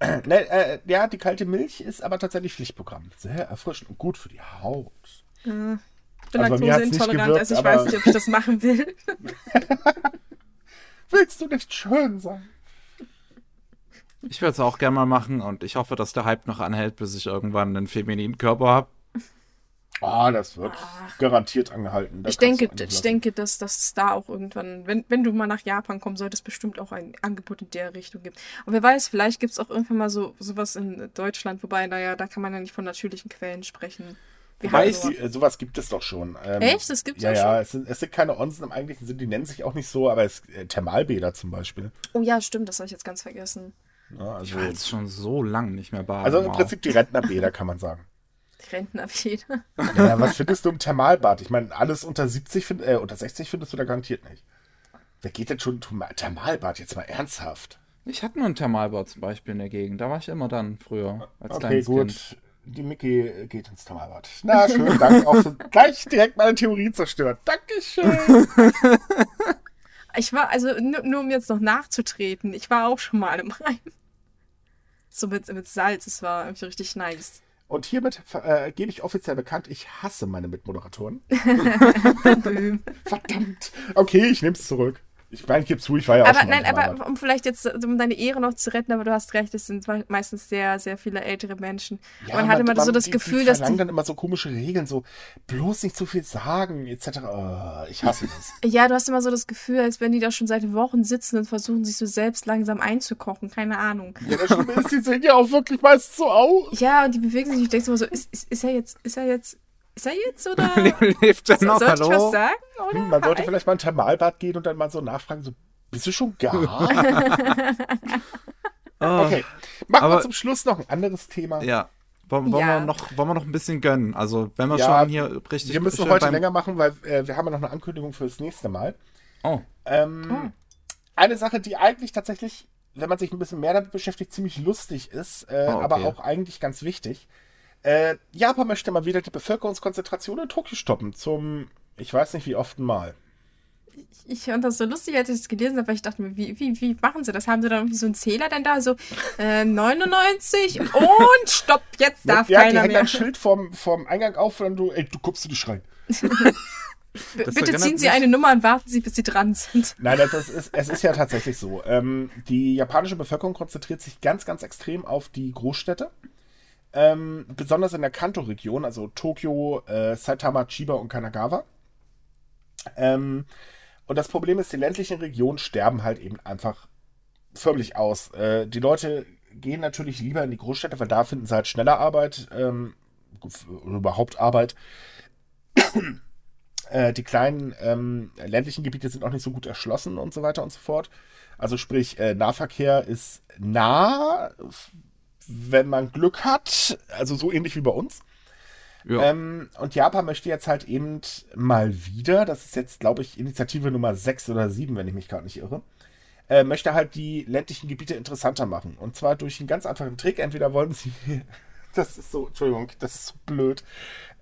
S3: ne, äh, ja, die kalte Milch ist aber tatsächlich Pflichtprogramm. Sehr erfrischend und gut für die Haut.
S1: Äh, ich bin also laktoseintolerant, also ich weiß nicht, ob ich das machen will.
S3: Willst du nicht schön sein?
S2: Ich würde es auch gerne mal machen und ich hoffe, dass der Hype noch anhält, bis ich irgendwann einen femininen Körper habe.
S3: Ah, das wird Ach. garantiert angehalten.
S1: Da ich denke, ich denke, dass das da auch irgendwann, wenn, wenn du mal nach Japan kommen solltest, bestimmt auch ein Angebot in der Richtung gibt. Und wer weiß, vielleicht gibt es auch irgendwann mal so sowas in Deutschland, wobei, naja, da kann man ja nicht von natürlichen Quellen sprechen.
S3: Wir Wobei, so. die, sowas gibt es doch schon.
S1: Ähm, Echt? Das gibt es
S3: ja, ja. Ja, es sind, es sind keine Onsen im eigentlichen Sinn, die nennen sich auch nicht so, aber es äh, Thermalbäder zum Beispiel.
S1: Oh ja, stimmt, das habe ich jetzt ganz vergessen.
S2: Ja, also, ich war jetzt schon so lange nicht mehr baden.
S3: Also im Prinzip die Rentnerbäder, kann man sagen.
S1: Rentnerfeder.
S3: Ja, was findest du im Thermalbad? Ich meine, alles unter 70, find, äh, unter 60 findest du da garantiert nicht. Wer geht denn schon zum Thermalbad? Jetzt mal ernsthaft.
S2: Ich hatte nur ein Thermalbad zum Beispiel in der Gegend. Da war ich immer dann früher
S3: als okay, kleines gut. Kind. Die Mickey geht ins Thermalbad. Na, schön, danke. Auch so gleich direkt meine Theorie zerstört. Dankeschön.
S1: Ich war, also nur, nur, um jetzt noch nachzutreten, ich war auch schon mal im Rhein. So mit, mit Salz, es war irgendwie richtig nice.
S3: Und hiermit äh, gebe ich offiziell bekannt, ich hasse meine Mitmoderatoren. Verdammt. Okay, ich nehme es zurück. Ich meine, ich gebe zu, ich war ja auch
S1: aber, schon Nein, aber um vielleicht jetzt, um deine Ehre noch zu retten, aber du hast recht, es sind meistens sehr, sehr viele ältere Menschen. Ja, man hat immer man, so das
S3: die,
S1: Gefühl, die dass
S3: die... dann immer so komische Regeln, so bloß nicht zu viel sagen, etc. Oh, ich hasse das.
S1: ja, du hast immer so das Gefühl, als wenn die da schon seit Wochen sitzen und versuchen, sich so selbst langsam einzukochen. Keine Ahnung.
S3: Ja, das Schlimme ist, die sehen ja auch wirklich meist so aus.
S1: Ja, und die bewegen sich. Ich denke immer so, ist, ist, ist er jetzt, ist er jetzt ist er jetzt oder?
S2: Lebt er noch?
S1: Soll ich was sagen?
S3: Oder? Hm, man sollte vielleicht mal ein Thermalbad gehen und dann mal so nachfragen, so, bist du schon gar? oh, okay. Machen wir zum Schluss noch ein anderes Thema.
S2: Ja. Wollen, wollen, ja. wir noch, wollen wir noch ein bisschen gönnen? Also, wenn wir ja, schon hier richtig.
S3: Wir müssen heute länger machen, weil äh, wir haben ja noch eine Ankündigung für das nächste Mal.
S2: Oh.
S3: Ähm, oh. Eine Sache, die eigentlich tatsächlich, wenn man sich ein bisschen mehr damit beschäftigt, ziemlich lustig ist, äh, oh, okay. aber auch eigentlich ganz wichtig. Äh, Japan möchte mal wieder die Bevölkerungskonzentration in Tokio stoppen. Zum, ich weiß nicht wie oft mal.
S1: Ich, fand das so lustig, als ich das gelesen habe, weil ich dachte mir, wie, wie, wie machen sie das? Haben sie da irgendwie so einen Zähler denn da? So äh, 99 und stopp, jetzt darf ja, keiner die mehr. ein
S3: Schild vorm, vorm Eingang auf und du, ey, du guckst du dich rein.
S1: Bitte ziehen Sie eine Nummer und warten Sie, bis Sie dran sind.
S3: Nein, das ist, es ist ja tatsächlich so. Ähm, die japanische Bevölkerung konzentriert sich ganz, ganz extrem auf die Großstädte. Ähm, besonders in der Kanto-Region, also Tokio, äh, Saitama, Chiba und Kanagawa. Ähm, und das Problem ist, die ländlichen Regionen sterben halt eben einfach förmlich aus. Äh, die Leute gehen natürlich lieber in die Großstädte, weil da finden sie halt schneller Arbeit, ähm, überhaupt Arbeit. äh, die kleinen ähm, ländlichen Gebiete sind auch nicht so gut erschlossen und so weiter und so fort. Also sprich, äh, Nahverkehr ist nah, wenn man Glück hat, also so ähnlich wie bei uns. Ja. Ähm, und Japan möchte jetzt halt eben mal wieder, das ist jetzt, glaube ich, Initiative Nummer 6 oder 7, wenn ich mich gerade nicht irre, äh, möchte halt die ländlichen Gebiete interessanter machen. Und zwar durch einen ganz einfachen Trick. Entweder wollen sie, das ist so, Entschuldigung, das ist so blöd,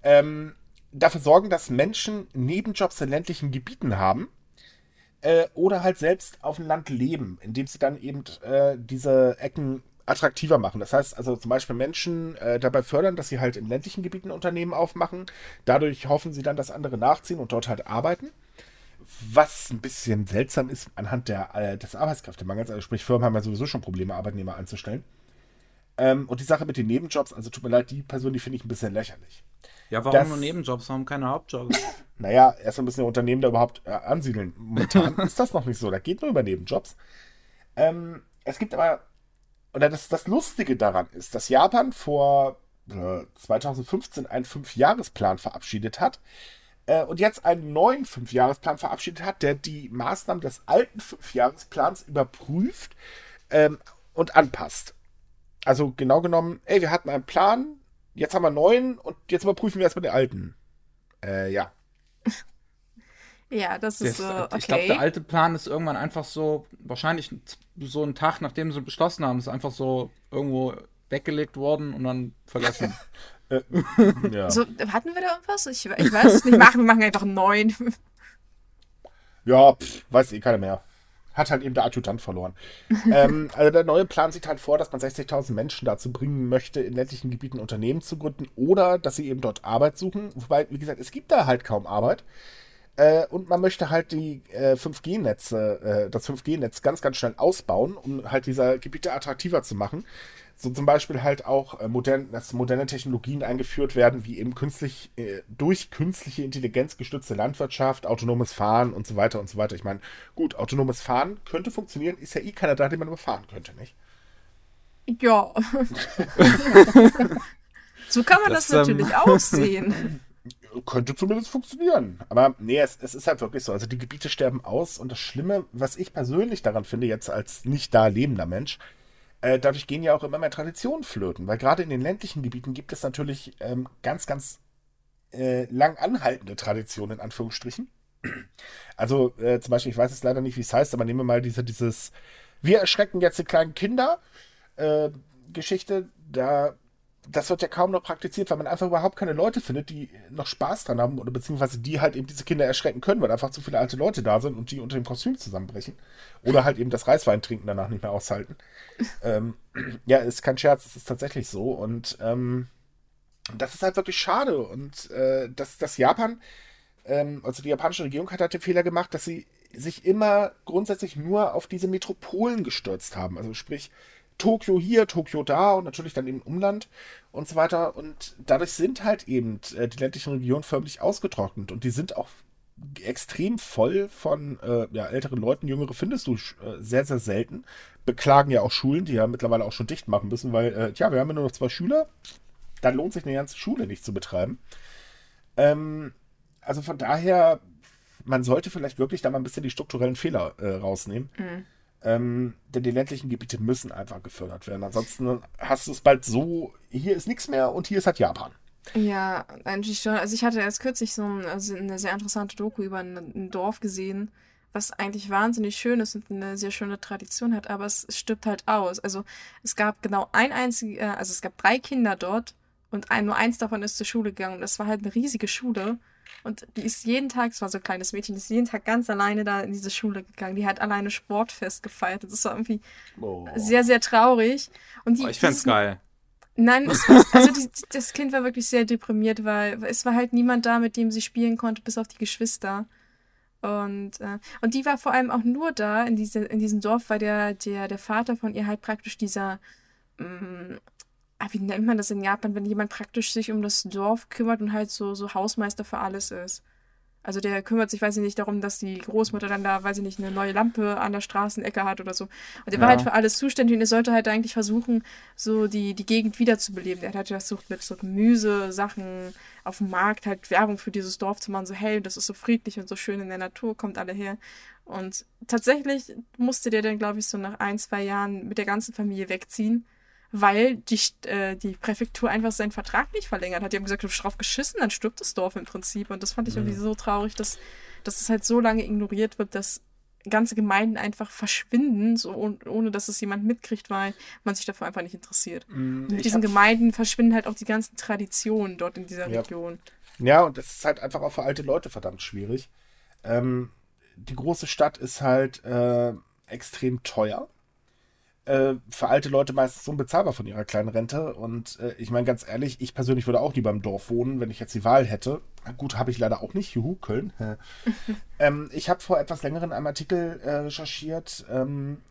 S3: ähm, dafür sorgen, dass Menschen Nebenjobs in ländlichen Gebieten haben äh, oder halt selbst auf dem Land leben, indem sie dann eben äh, diese Ecken attraktiver machen. Das heißt also zum Beispiel Menschen äh, dabei fördern, dass sie halt in ländlichen Gebieten Unternehmen aufmachen. Dadurch hoffen sie dann, dass andere nachziehen und dort halt arbeiten. Was ein bisschen seltsam ist anhand der, äh, des Arbeitskräftemangels. Also sprich, Firmen haben ja sowieso schon Probleme, Arbeitnehmer einzustellen. Ähm, und die Sache mit den Nebenjobs, also tut mir leid, die Person, die finde ich ein bisschen lächerlich.
S2: Ja, warum das, nur Nebenjobs? Warum keine Hauptjobs?
S3: naja, erstmal müssen die Unternehmen da überhaupt äh, ansiedeln. Momentan ist das noch nicht so. Da geht nur über Nebenjobs. Ähm, es gibt aber, oder das, das Lustige daran ist, dass Japan vor äh, 2015 einen Fünfjahresplan verabschiedet hat, äh, und jetzt einen neuen Fünfjahresplan verabschiedet hat, der die Maßnahmen des alten Fünfjahresplans überprüft ähm, und anpasst. Also genau genommen, ey, wir hatten einen Plan, jetzt haben wir einen neuen und jetzt überprüfen wir erstmal den alten. Äh, ja.
S1: Ja, das ist so. Äh, okay.
S2: Ich glaube, der alte Plan ist irgendwann einfach so, wahrscheinlich so einen Tag, nachdem sie beschlossen haben, ist einfach so irgendwo weggelegt worden und dann vergessen.
S1: Äh, ja. So, hatten wir da irgendwas? Ich, ich weiß es nicht. Machen, wir machen einfach einen neuen.
S3: ja, pff, weiß eh keiner mehr. Hat halt eben der Adjutant verloren. ähm, also der neue Plan sieht halt vor, dass man 60.000 Menschen dazu bringen möchte, in ländlichen Gebieten Unternehmen zu gründen oder dass sie eben dort Arbeit suchen. Wobei, wie gesagt, es gibt da halt kaum Arbeit. Äh, und man möchte halt die äh, 5G-Netze, äh, das 5G-Netz ganz, ganz schnell ausbauen, um halt diese Gebiete attraktiver zu machen so zum Beispiel halt auch äh, modern, dass moderne Technologien eingeführt werden, wie eben künstlich, äh, durch künstliche Intelligenz gestützte Landwirtschaft, autonomes Fahren und so weiter und so weiter. Ich meine, gut, autonomes Fahren könnte funktionieren, ist ja eh keiner da, den man überfahren könnte, nicht?
S1: Ja. so kann man das, das natürlich ähm... auch sehen.
S3: Könnte zumindest funktionieren. Aber nee, es, es ist halt wirklich so. Also die Gebiete sterben aus und das Schlimme, was ich persönlich daran finde, jetzt als nicht da lebender Mensch, äh, dadurch gehen ja auch immer mehr Traditionen flöten, weil gerade in den ländlichen Gebieten gibt es natürlich ähm, ganz, ganz äh, lang anhaltende Traditionen, in Anführungsstrichen. Also äh, zum Beispiel, ich weiß jetzt leider nicht, wie es heißt, aber nehmen wir mal diese, dieses Wir erschrecken jetzt die kleinen Kinder äh, Geschichte. Da das wird ja kaum noch praktiziert, weil man einfach überhaupt keine Leute findet, die noch Spaß dran haben oder beziehungsweise die halt eben diese Kinder erschrecken können, weil einfach zu viele alte Leute da sind und die unter dem Kostüm zusammenbrechen. Oder halt eben das Reiswein trinken danach nicht mehr aushalten. ähm, ja, ist kein Scherz, es ist tatsächlich so. Und ähm, das ist halt wirklich schade. Und äh, dass das Japan, ähm, also die japanische Regierung hat halt den Fehler gemacht, dass sie sich immer grundsätzlich nur auf diese Metropolen gestürzt haben. Also sprich, Tokio hier, Tokio da und natürlich dann im Umland und so weiter. Und dadurch sind halt eben äh, die ländlichen Regionen förmlich ausgetrocknet und die sind auch extrem voll von äh, ja, älteren Leuten. Jüngere findest du äh, sehr, sehr selten. Beklagen ja auch Schulen, die ja mittlerweile auch schon dicht machen müssen, weil, äh, tja, wir haben ja nur noch zwei Schüler. Dann lohnt sich eine ganze Schule nicht zu betreiben. Ähm, also von daher, man sollte vielleicht wirklich da mal ein bisschen die strukturellen Fehler äh, rausnehmen. Mhm ähm, denn die ländlichen Gebiete müssen einfach gefördert werden. Ansonsten hast du es bald so, hier ist nichts mehr und hier ist halt Japan.
S1: Ja, eigentlich schon. Also ich hatte erst kürzlich so ein, also eine sehr interessante Doku über ein, ein, Dorf gesehen, was eigentlich wahnsinnig schön ist und eine sehr schöne Tradition hat, aber es, stirbt halt aus. Also es gab genau ein einziges, äh, also es gab drei Kinder dort und ein, nur eins davon ist zur Schule gegangen. Das war halt eine riesige Schule. Und die ist jeden Tag, es war so ein kleines Mädchen, die ist jeden Tag ganz alleine da in diese Schule gegangen. Die hat alleine Sportfest gefeiert. Das war irgendwie oh. sehr, sehr traurig. Und die,
S2: oh, ich fände geil.
S1: Nein, es also die, das Kind war wirklich sehr deprimiert, weil es war halt niemand da, mit dem sie spielen konnte, bis auf die Geschwister. Und, äh, und die war vor allem auch nur da in, diese, in diesem Dorf, weil der, der, der Vater von ihr halt praktisch dieser, mh, mm, wie nennt man das in Japan, wenn jemand praktisch sich um das Dorf kümmert und halt so, so Hausmeister für alles ist. Also der kümmert sich, weiß ich nicht, darum, dass die Großmutter dann da, weiß ich nicht, eine neue Lampe an der Straßenecke hat oder so. Und der war
S2: Ja.
S1: halt für alles zuständig und er sollte halt eigentlich versuchen, so die, die Gegend wiederzubeleben. Der hat halt versucht, mit so Gemüse-Sachen auf dem Markt halt Werbung für dieses Dorf zu machen, so hey, das ist so friedlich und so schön in der Natur, kommt alle her. Und tatsächlich musste der dann, glaube ich, so nach ein, zwei Jahren mit der ganzen Familie wegziehen, weil die, äh, die Präfektur einfach seinen Vertrag nicht verlängert hat. Die haben gesagt, du hast drauf geschissen, dann stirbt das Dorf im Prinzip. Und das fand ich irgendwie so traurig, dass, dass es halt so lange ignoriert wird, dass ganze Gemeinden einfach verschwinden, so ohne, dass es jemand mitkriegt, weil man sich dafür einfach nicht interessiert. Mit
S3: Mm, Ich
S1: diesen Gemeinden verschwinden halt auch die ganzen Traditionen dort in dieser
S3: Ja.
S1: Region.
S3: Ja, und das ist halt einfach auch für alte Leute verdammt schwierig. Ähm, die große Stadt ist halt äh, extrem teuer. Äh, für alte Leute meistens unbezahlbar von ihrer kleinen Rente. Und äh, ich meine ganz ehrlich, ich persönlich würde auch lieber im Dorf wohnen, wenn ich jetzt die Wahl hätte. Gut, habe ich leider auch nicht. Juhu, Köln. ähm, ich habe vor etwas längeren einen Artikel äh, recherchiert. Ähm,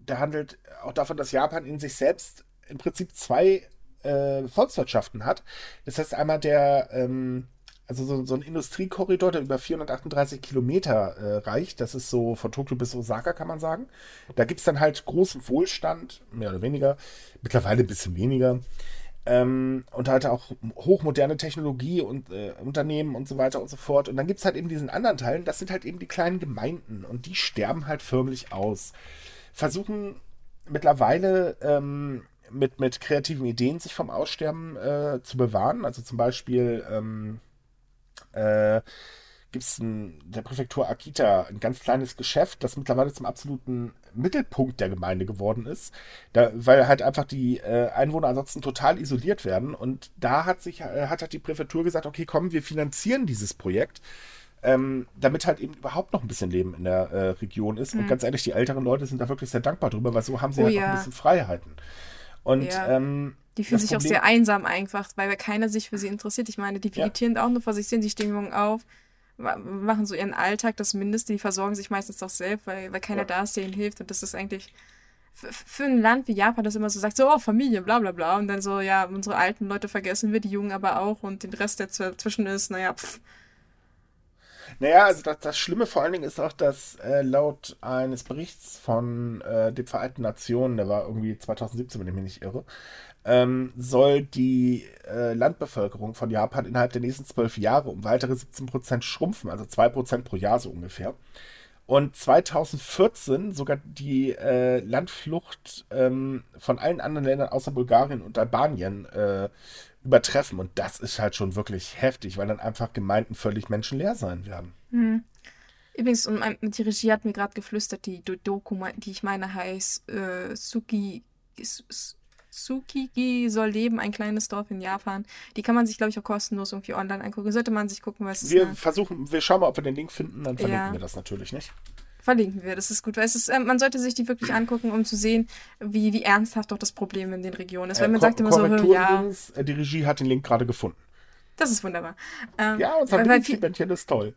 S3: der handelt auch davon, dass Japan in sich selbst im Prinzip zwei äh, Volkswirtschaften hat. Das heißt einmal der, ähm, also so, so ein Industriekorridor, der über 438 Kilometer äh, reicht. Das ist so von Tokio bis Osaka, kann man sagen. Da gibt es dann halt großen Wohlstand, mehr oder weniger. Mittlerweile ein bisschen weniger. Ähm, und halt auch hochmoderne Technologie und äh, Unternehmen und so weiter und so fort. Und dann gibt es halt eben diesen anderen Teil, das sind halt eben die kleinen Gemeinden und die sterben halt förmlich aus. Versuchen mittlerweile ähm, mit, mit kreativen Ideen sich vom Aussterben äh, zu bewahren. Also zum Beispiel ähm, äh, gibt es der Präfektur Akita ein ganz kleines Geschäft, das mittlerweile zum absoluten Mittelpunkt der Gemeinde geworden ist, da, weil halt einfach die äh, Einwohner ansonsten total isoliert werden. Und da hat sich äh, hat halt die Präfektur gesagt, okay, komm, wir finanzieren dieses Projekt, ähm, damit halt eben überhaupt noch ein bisschen Leben in der äh, Region ist. Und ganz ehrlich, die älteren Leute sind da wirklich sehr dankbar drüber, weil so haben sie
S1: Oh
S3: halt noch
S1: ja.
S3: ein bisschen Freiheiten. Und
S1: Ja.
S3: ähm,
S1: Die fühlen
S3: das
S1: sich auch
S3: Problem-
S1: sehr einsam einfach, weil keiner sich für sie interessiert. Ich meine, die
S3: Ja.
S1: vegetieren auch nur vor sich, sehen die Stimmung auf, ma- machen so ihren Alltag, das Mindeste, die versorgen sich meistens auch selbst, weil, weil keiner
S3: Ja.
S1: da ist, der ihnen hilft. Und das ist eigentlich für ein Land wie Japan, das immer so sagt, so, oh, Familie, bla bla bla. Und dann so, ja, unsere alten Leute vergessen wir, die Jungen aber auch. Und den Rest, der dazwischen ist, naja, pff.
S3: Naja, also das, das Schlimme vor allen Dingen ist auch, dass äh, laut eines Berichts von äh, den Vereinten Nationen, der war irgendwie 2017, wenn ich mich nicht irre, ähm, soll die äh, Landbevölkerung von Japan innerhalb der nächsten zwölf Jahre um weitere 17% schrumpfen, also 2% pro Jahr so ungefähr. Und 2014 sogar die äh, Landflucht ähm, von allen anderen Ländern außer Bulgarien und Albanien äh, übertreffen. Und das ist halt schon wirklich heftig, weil dann einfach Gemeinden völlig menschenleer sein werden.
S1: Übrigens, und mein- die Regie hat mir gerade geflüstert, die Do- Doku, die ich meine, heißt äh, Suki, Tsukigi soll leben, ein kleines Dorf in Japan. Die kann man sich, glaube ich, auch kostenlos irgendwie online angucken. Sollte man sich gucken, was es
S3: Wir
S1: eine-
S3: versuchen, wir schauen mal, ob wir den Link finden, dann verlinken
S1: Ja.
S3: wir das natürlich nicht.
S1: Verlinken wir, das ist gut. Weil es ist, äh, man sollte sich die wirklich angucken, um zu sehen, wie, wie ernsthaft doch das Problem in den Regionen ist. Weil man
S3: Äh,
S1: sagt immer so, ja,
S3: übrigens, äh, die Regie hat den Link gerade gefunden.
S1: das ist wunderbar. Ähm,
S3: Ja, unser Bändchen ist toll.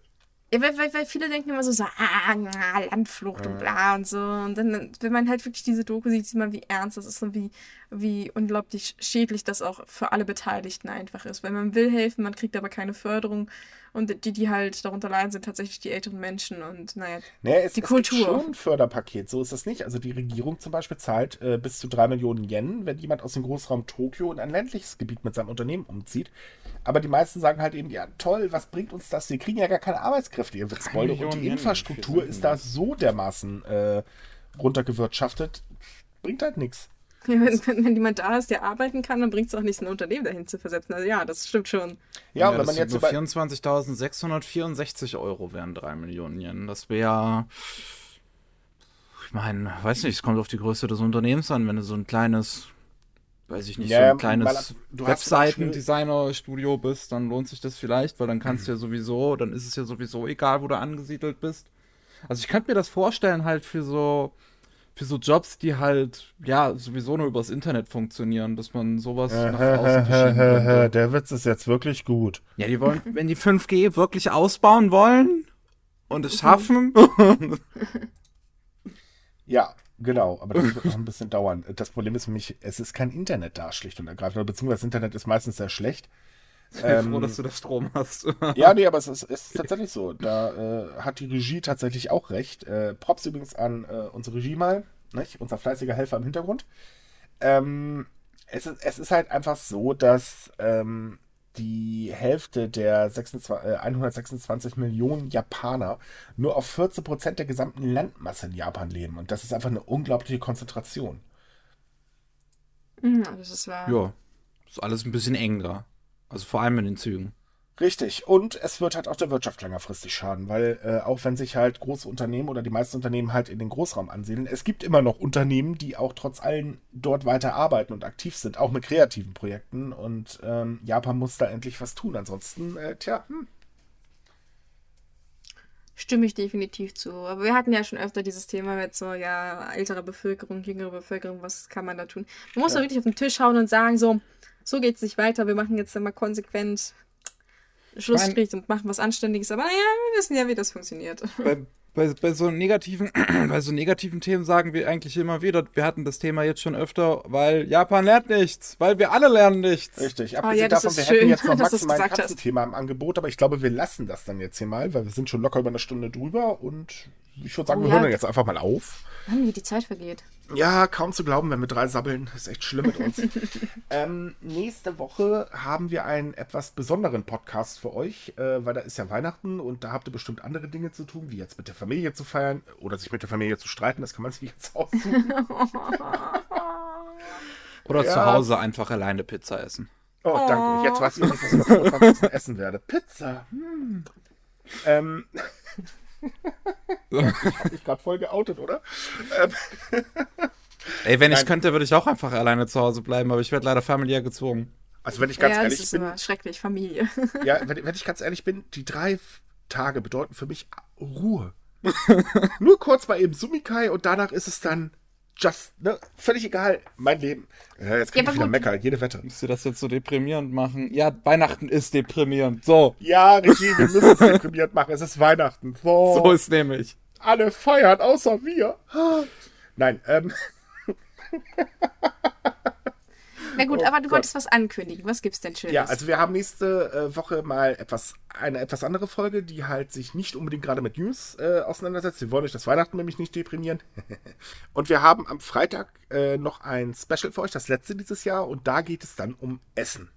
S1: Ja, weil, weil, weil viele denken immer so, so ah, na, Landflucht und bla und so. Und dann, wenn man halt wirklich diese Doku sieht, sieht man, wie ernst das ist und wie, wie unglaublich schädlich das auch für alle Beteiligten einfach ist. Weil man will helfen, man kriegt aber keine Förderung. Und die, die halt darunter leiden, sind tatsächlich die älteren Menschen. Und naja,
S3: Naja, es,
S1: Die
S3: es
S1: Kultur.
S3: gibt schon ein Förderpaket, so ist das nicht. Also die Regierung zum Beispiel zahlt äh, bis zu drei Millionen Yen, wenn jemand aus dem Großraum Tokio in ein ländliches Gebiet mit seinem Unternehmen umzieht. Aber die meisten sagen halt eben, ja toll, was bringt uns das? Wir kriegen ja gar keine Arbeitskräfte, ihr Witzbolde. Und die Infrastruktur ist da so dermaßen äh, runtergewirtschaftet, bringt halt nichts.
S1: wenn, wenn, wenn jemand da ist, der arbeiten kann, dann bringt es auch nichts, ein Unternehmen dahin zu versetzen. Also ja, das stimmt schon.
S3: Ja, und wenn man jetzt
S2: nur
S3: über,
S2: 24.664 Euro wären 3 Millionen Yen. Das wäre, ich meine, weiß nicht, es kommt auf die Größe des Unternehmens an. Wenn du so ein kleines, weiß ich nicht,
S3: Ja,
S2: so ein kleines Webseiten-Designer-Studio bist, dann lohnt sich das vielleicht, weil dann kannst du ja sowieso, dann ist es ja sowieso egal, wo du angesiedelt bist. Also ich könnte mir das vorstellen halt für so für so Jobs, die halt ja sowieso nur übers Internet funktionieren, dass man sowas nach außen verschieben
S3: der Witz ist jetzt wirklich gut.
S2: Ja, die wollen, wenn die 5G wirklich ausbauen wollen und es schaffen,
S3: Ja, genau, aber das wird noch ein bisschen dauern. Das Problem ist für mich, es ist kein Internet da, schlicht und ergreifend. Beziehungsweise das Internet ist meistens sehr schlecht.
S2: Ich bin ähm, froh, dass du das Strom hast.
S3: ja, nee, aber es ist, ist tatsächlich so. Da äh, hat die Regie tatsächlich auch recht. Äh, Props übrigens an äh, unsere Regie mal, nicht? unser fleißiger Helfer im Hintergrund. Ähm, es, ist, es ist halt einfach so, dass ähm, die Hälfte der 26, äh, 126 Millionen Japaner nur auf 14 Prozent der gesamten Landmasse in Japan leben. Und das ist einfach eine unglaubliche Konzentration.
S1: Ja, das ist wahr.
S2: Ja, ist alles ein bisschen enger. Also vor allem in den Zügen.
S3: Richtig. Und es wird halt auch der Wirtschaft längerfristig schaden, weil äh, auch wenn sich halt große Unternehmen oder die meisten Unternehmen halt in den Großraum ansiedeln, es gibt immer noch Unternehmen, die auch trotz allem dort weiter arbeiten und aktiv sind, auch mit kreativen Projekten. Und ähm, Japan muss da endlich was tun. Ansonsten, äh, tja, hm.
S1: Stimme ich definitiv zu. Aber wir hatten ja schon öfter dieses Thema mit so, ja, ältere Bevölkerung, jüngere Bevölkerung, was kann man da tun? Man muss ja. wirklich auf den Tisch hauen und sagen, so, so geht es nicht weiter, wir machen jetzt immer konsequent Schlussstrich und machen was Anständiges. Aber naja, wir wissen ja, wie das funktioniert.
S2: Bei, bei, bei, so negativen, bei so negativen Themen sagen wir eigentlich immer wieder, wir hatten das Thema jetzt schon öfter, weil Japan lernt nichts, weil wir alle lernen nichts.
S3: Richtig, abgesehen oh, ja, davon, wir schön, hätten jetzt noch maximal ein Katzenthema im Angebot, aber ich glaube, wir lassen das dann jetzt hier mal, weil wir sind schon locker über eine Stunde drüber und ich würde sagen, oh, wir ja. hören jetzt einfach mal auf.
S1: Mann, wie die Zeit vergeht.
S3: Ja, kaum zu glauben, wenn wir drei sabbeln. Das ist echt schlimm mit uns. ähm, nächste Woche haben wir einen etwas besonderen Podcast für euch, äh, weil da ist ja Weihnachten und da habt ihr bestimmt andere Dinge zu tun, wie jetzt mit der Familie zu feiern oder sich mit der Familie zu streiten. Das kann man sich jetzt aussuchen.
S2: oder ja. zu Hause einfach alleine Pizza essen.
S3: Oh, danke. Jetzt weiß ich nicht, was ich essen werde. Pizza. Hm. Ähm. Ich habe mich gerade voll geoutet, oder? Ähm.
S2: Ey, wenn ich Nein. könnte, würde ich auch einfach alleine zu Hause bleiben, aber ich werde leider familiär gezwungen.
S3: Also wenn ich ganz
S1: ja,
S3: ehrlich
S1: das ist
S3: bin.
S1: Immer schrecklich, Familie.
S3: ja, wenn, wenn ich ganz ehrlich bin, die drei Tage bedeuten für mich Ruhe. Nur kurz mal eben Sumikai und danach ist es dann just, ne, völlig egal, mein Leben. Ja, jetzt kann ja, ich wieder meckern, jede Wette.
S2: Müsst ihr das jetzt so deprimierend machen? Ja, Weihnachten ist deprimierend. So.
S3: Ja, Regie, wir müssen es deprimierend machen. Es ist Weihnachten. So,
S2: so ist nämlich.
S3: Alle feiern, außer wir. Nein, ähm.
S1: Na gut, oh aber du Gott. wolltest was ankündigen. Was gibt's denn Schönes?
S3: Ja, also wir haben nächste äh, Woche mal etwas, eine etwas andere Folge, die halt sich nicht unbedingt gerade mit News äh, auseinandersetzt. Wir wollen euch das Weihnachten nämlich nicht deprimieren. und wir haben am Freitag äh, noch ein Special für euch, das letzte dieses Jahr, und da geht es dann um Essen.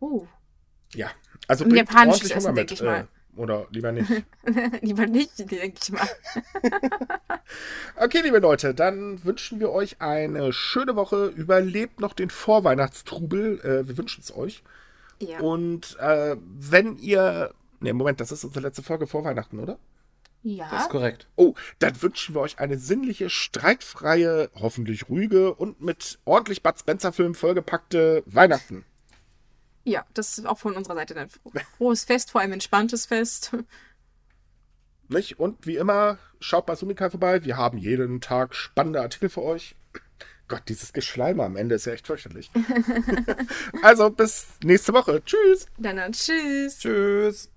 S1: Oh.
S3: Ja, also
S1: um japanisches Essen, denke ich mal. Äh,
S3: oder lieber nicht?
S1: lieber nicht, denke ich mal.
S3: okay, liebe Leute, dann wünschen wir euch eine schöne Woche. Überlebt noch den Vorweihnachtstrubel. Äh, wir wünschen es euch. Ja. Und äh, wenn ihr. Ne, Moment, das ist unsere letzte Folge vor Weihnachten, oder?
S1: Ja.
S2: Das ist korrekt.
S3: Oh, dann wünschen wir euch eine sinnliche, streitfreie, hoffentlich ruhige und mit ordentlich Bud Spencer-Film vollgepackte Weihnachten.
S1: Ja, das ist auch von unserer Seite ein frohes Fest, vor allem entspanntes Fest.
S3: Nicht? Und wie immer, schaut bei Sumika vorbei. Wir haben jeden Tag spannende Artikel für euch. Gott, dieses Geschleime am Ende ist ja echt fürchterlich. also bis nächste Woche. Tschüss.
S1: Dann, dann tschüss.
S2: Tschüss.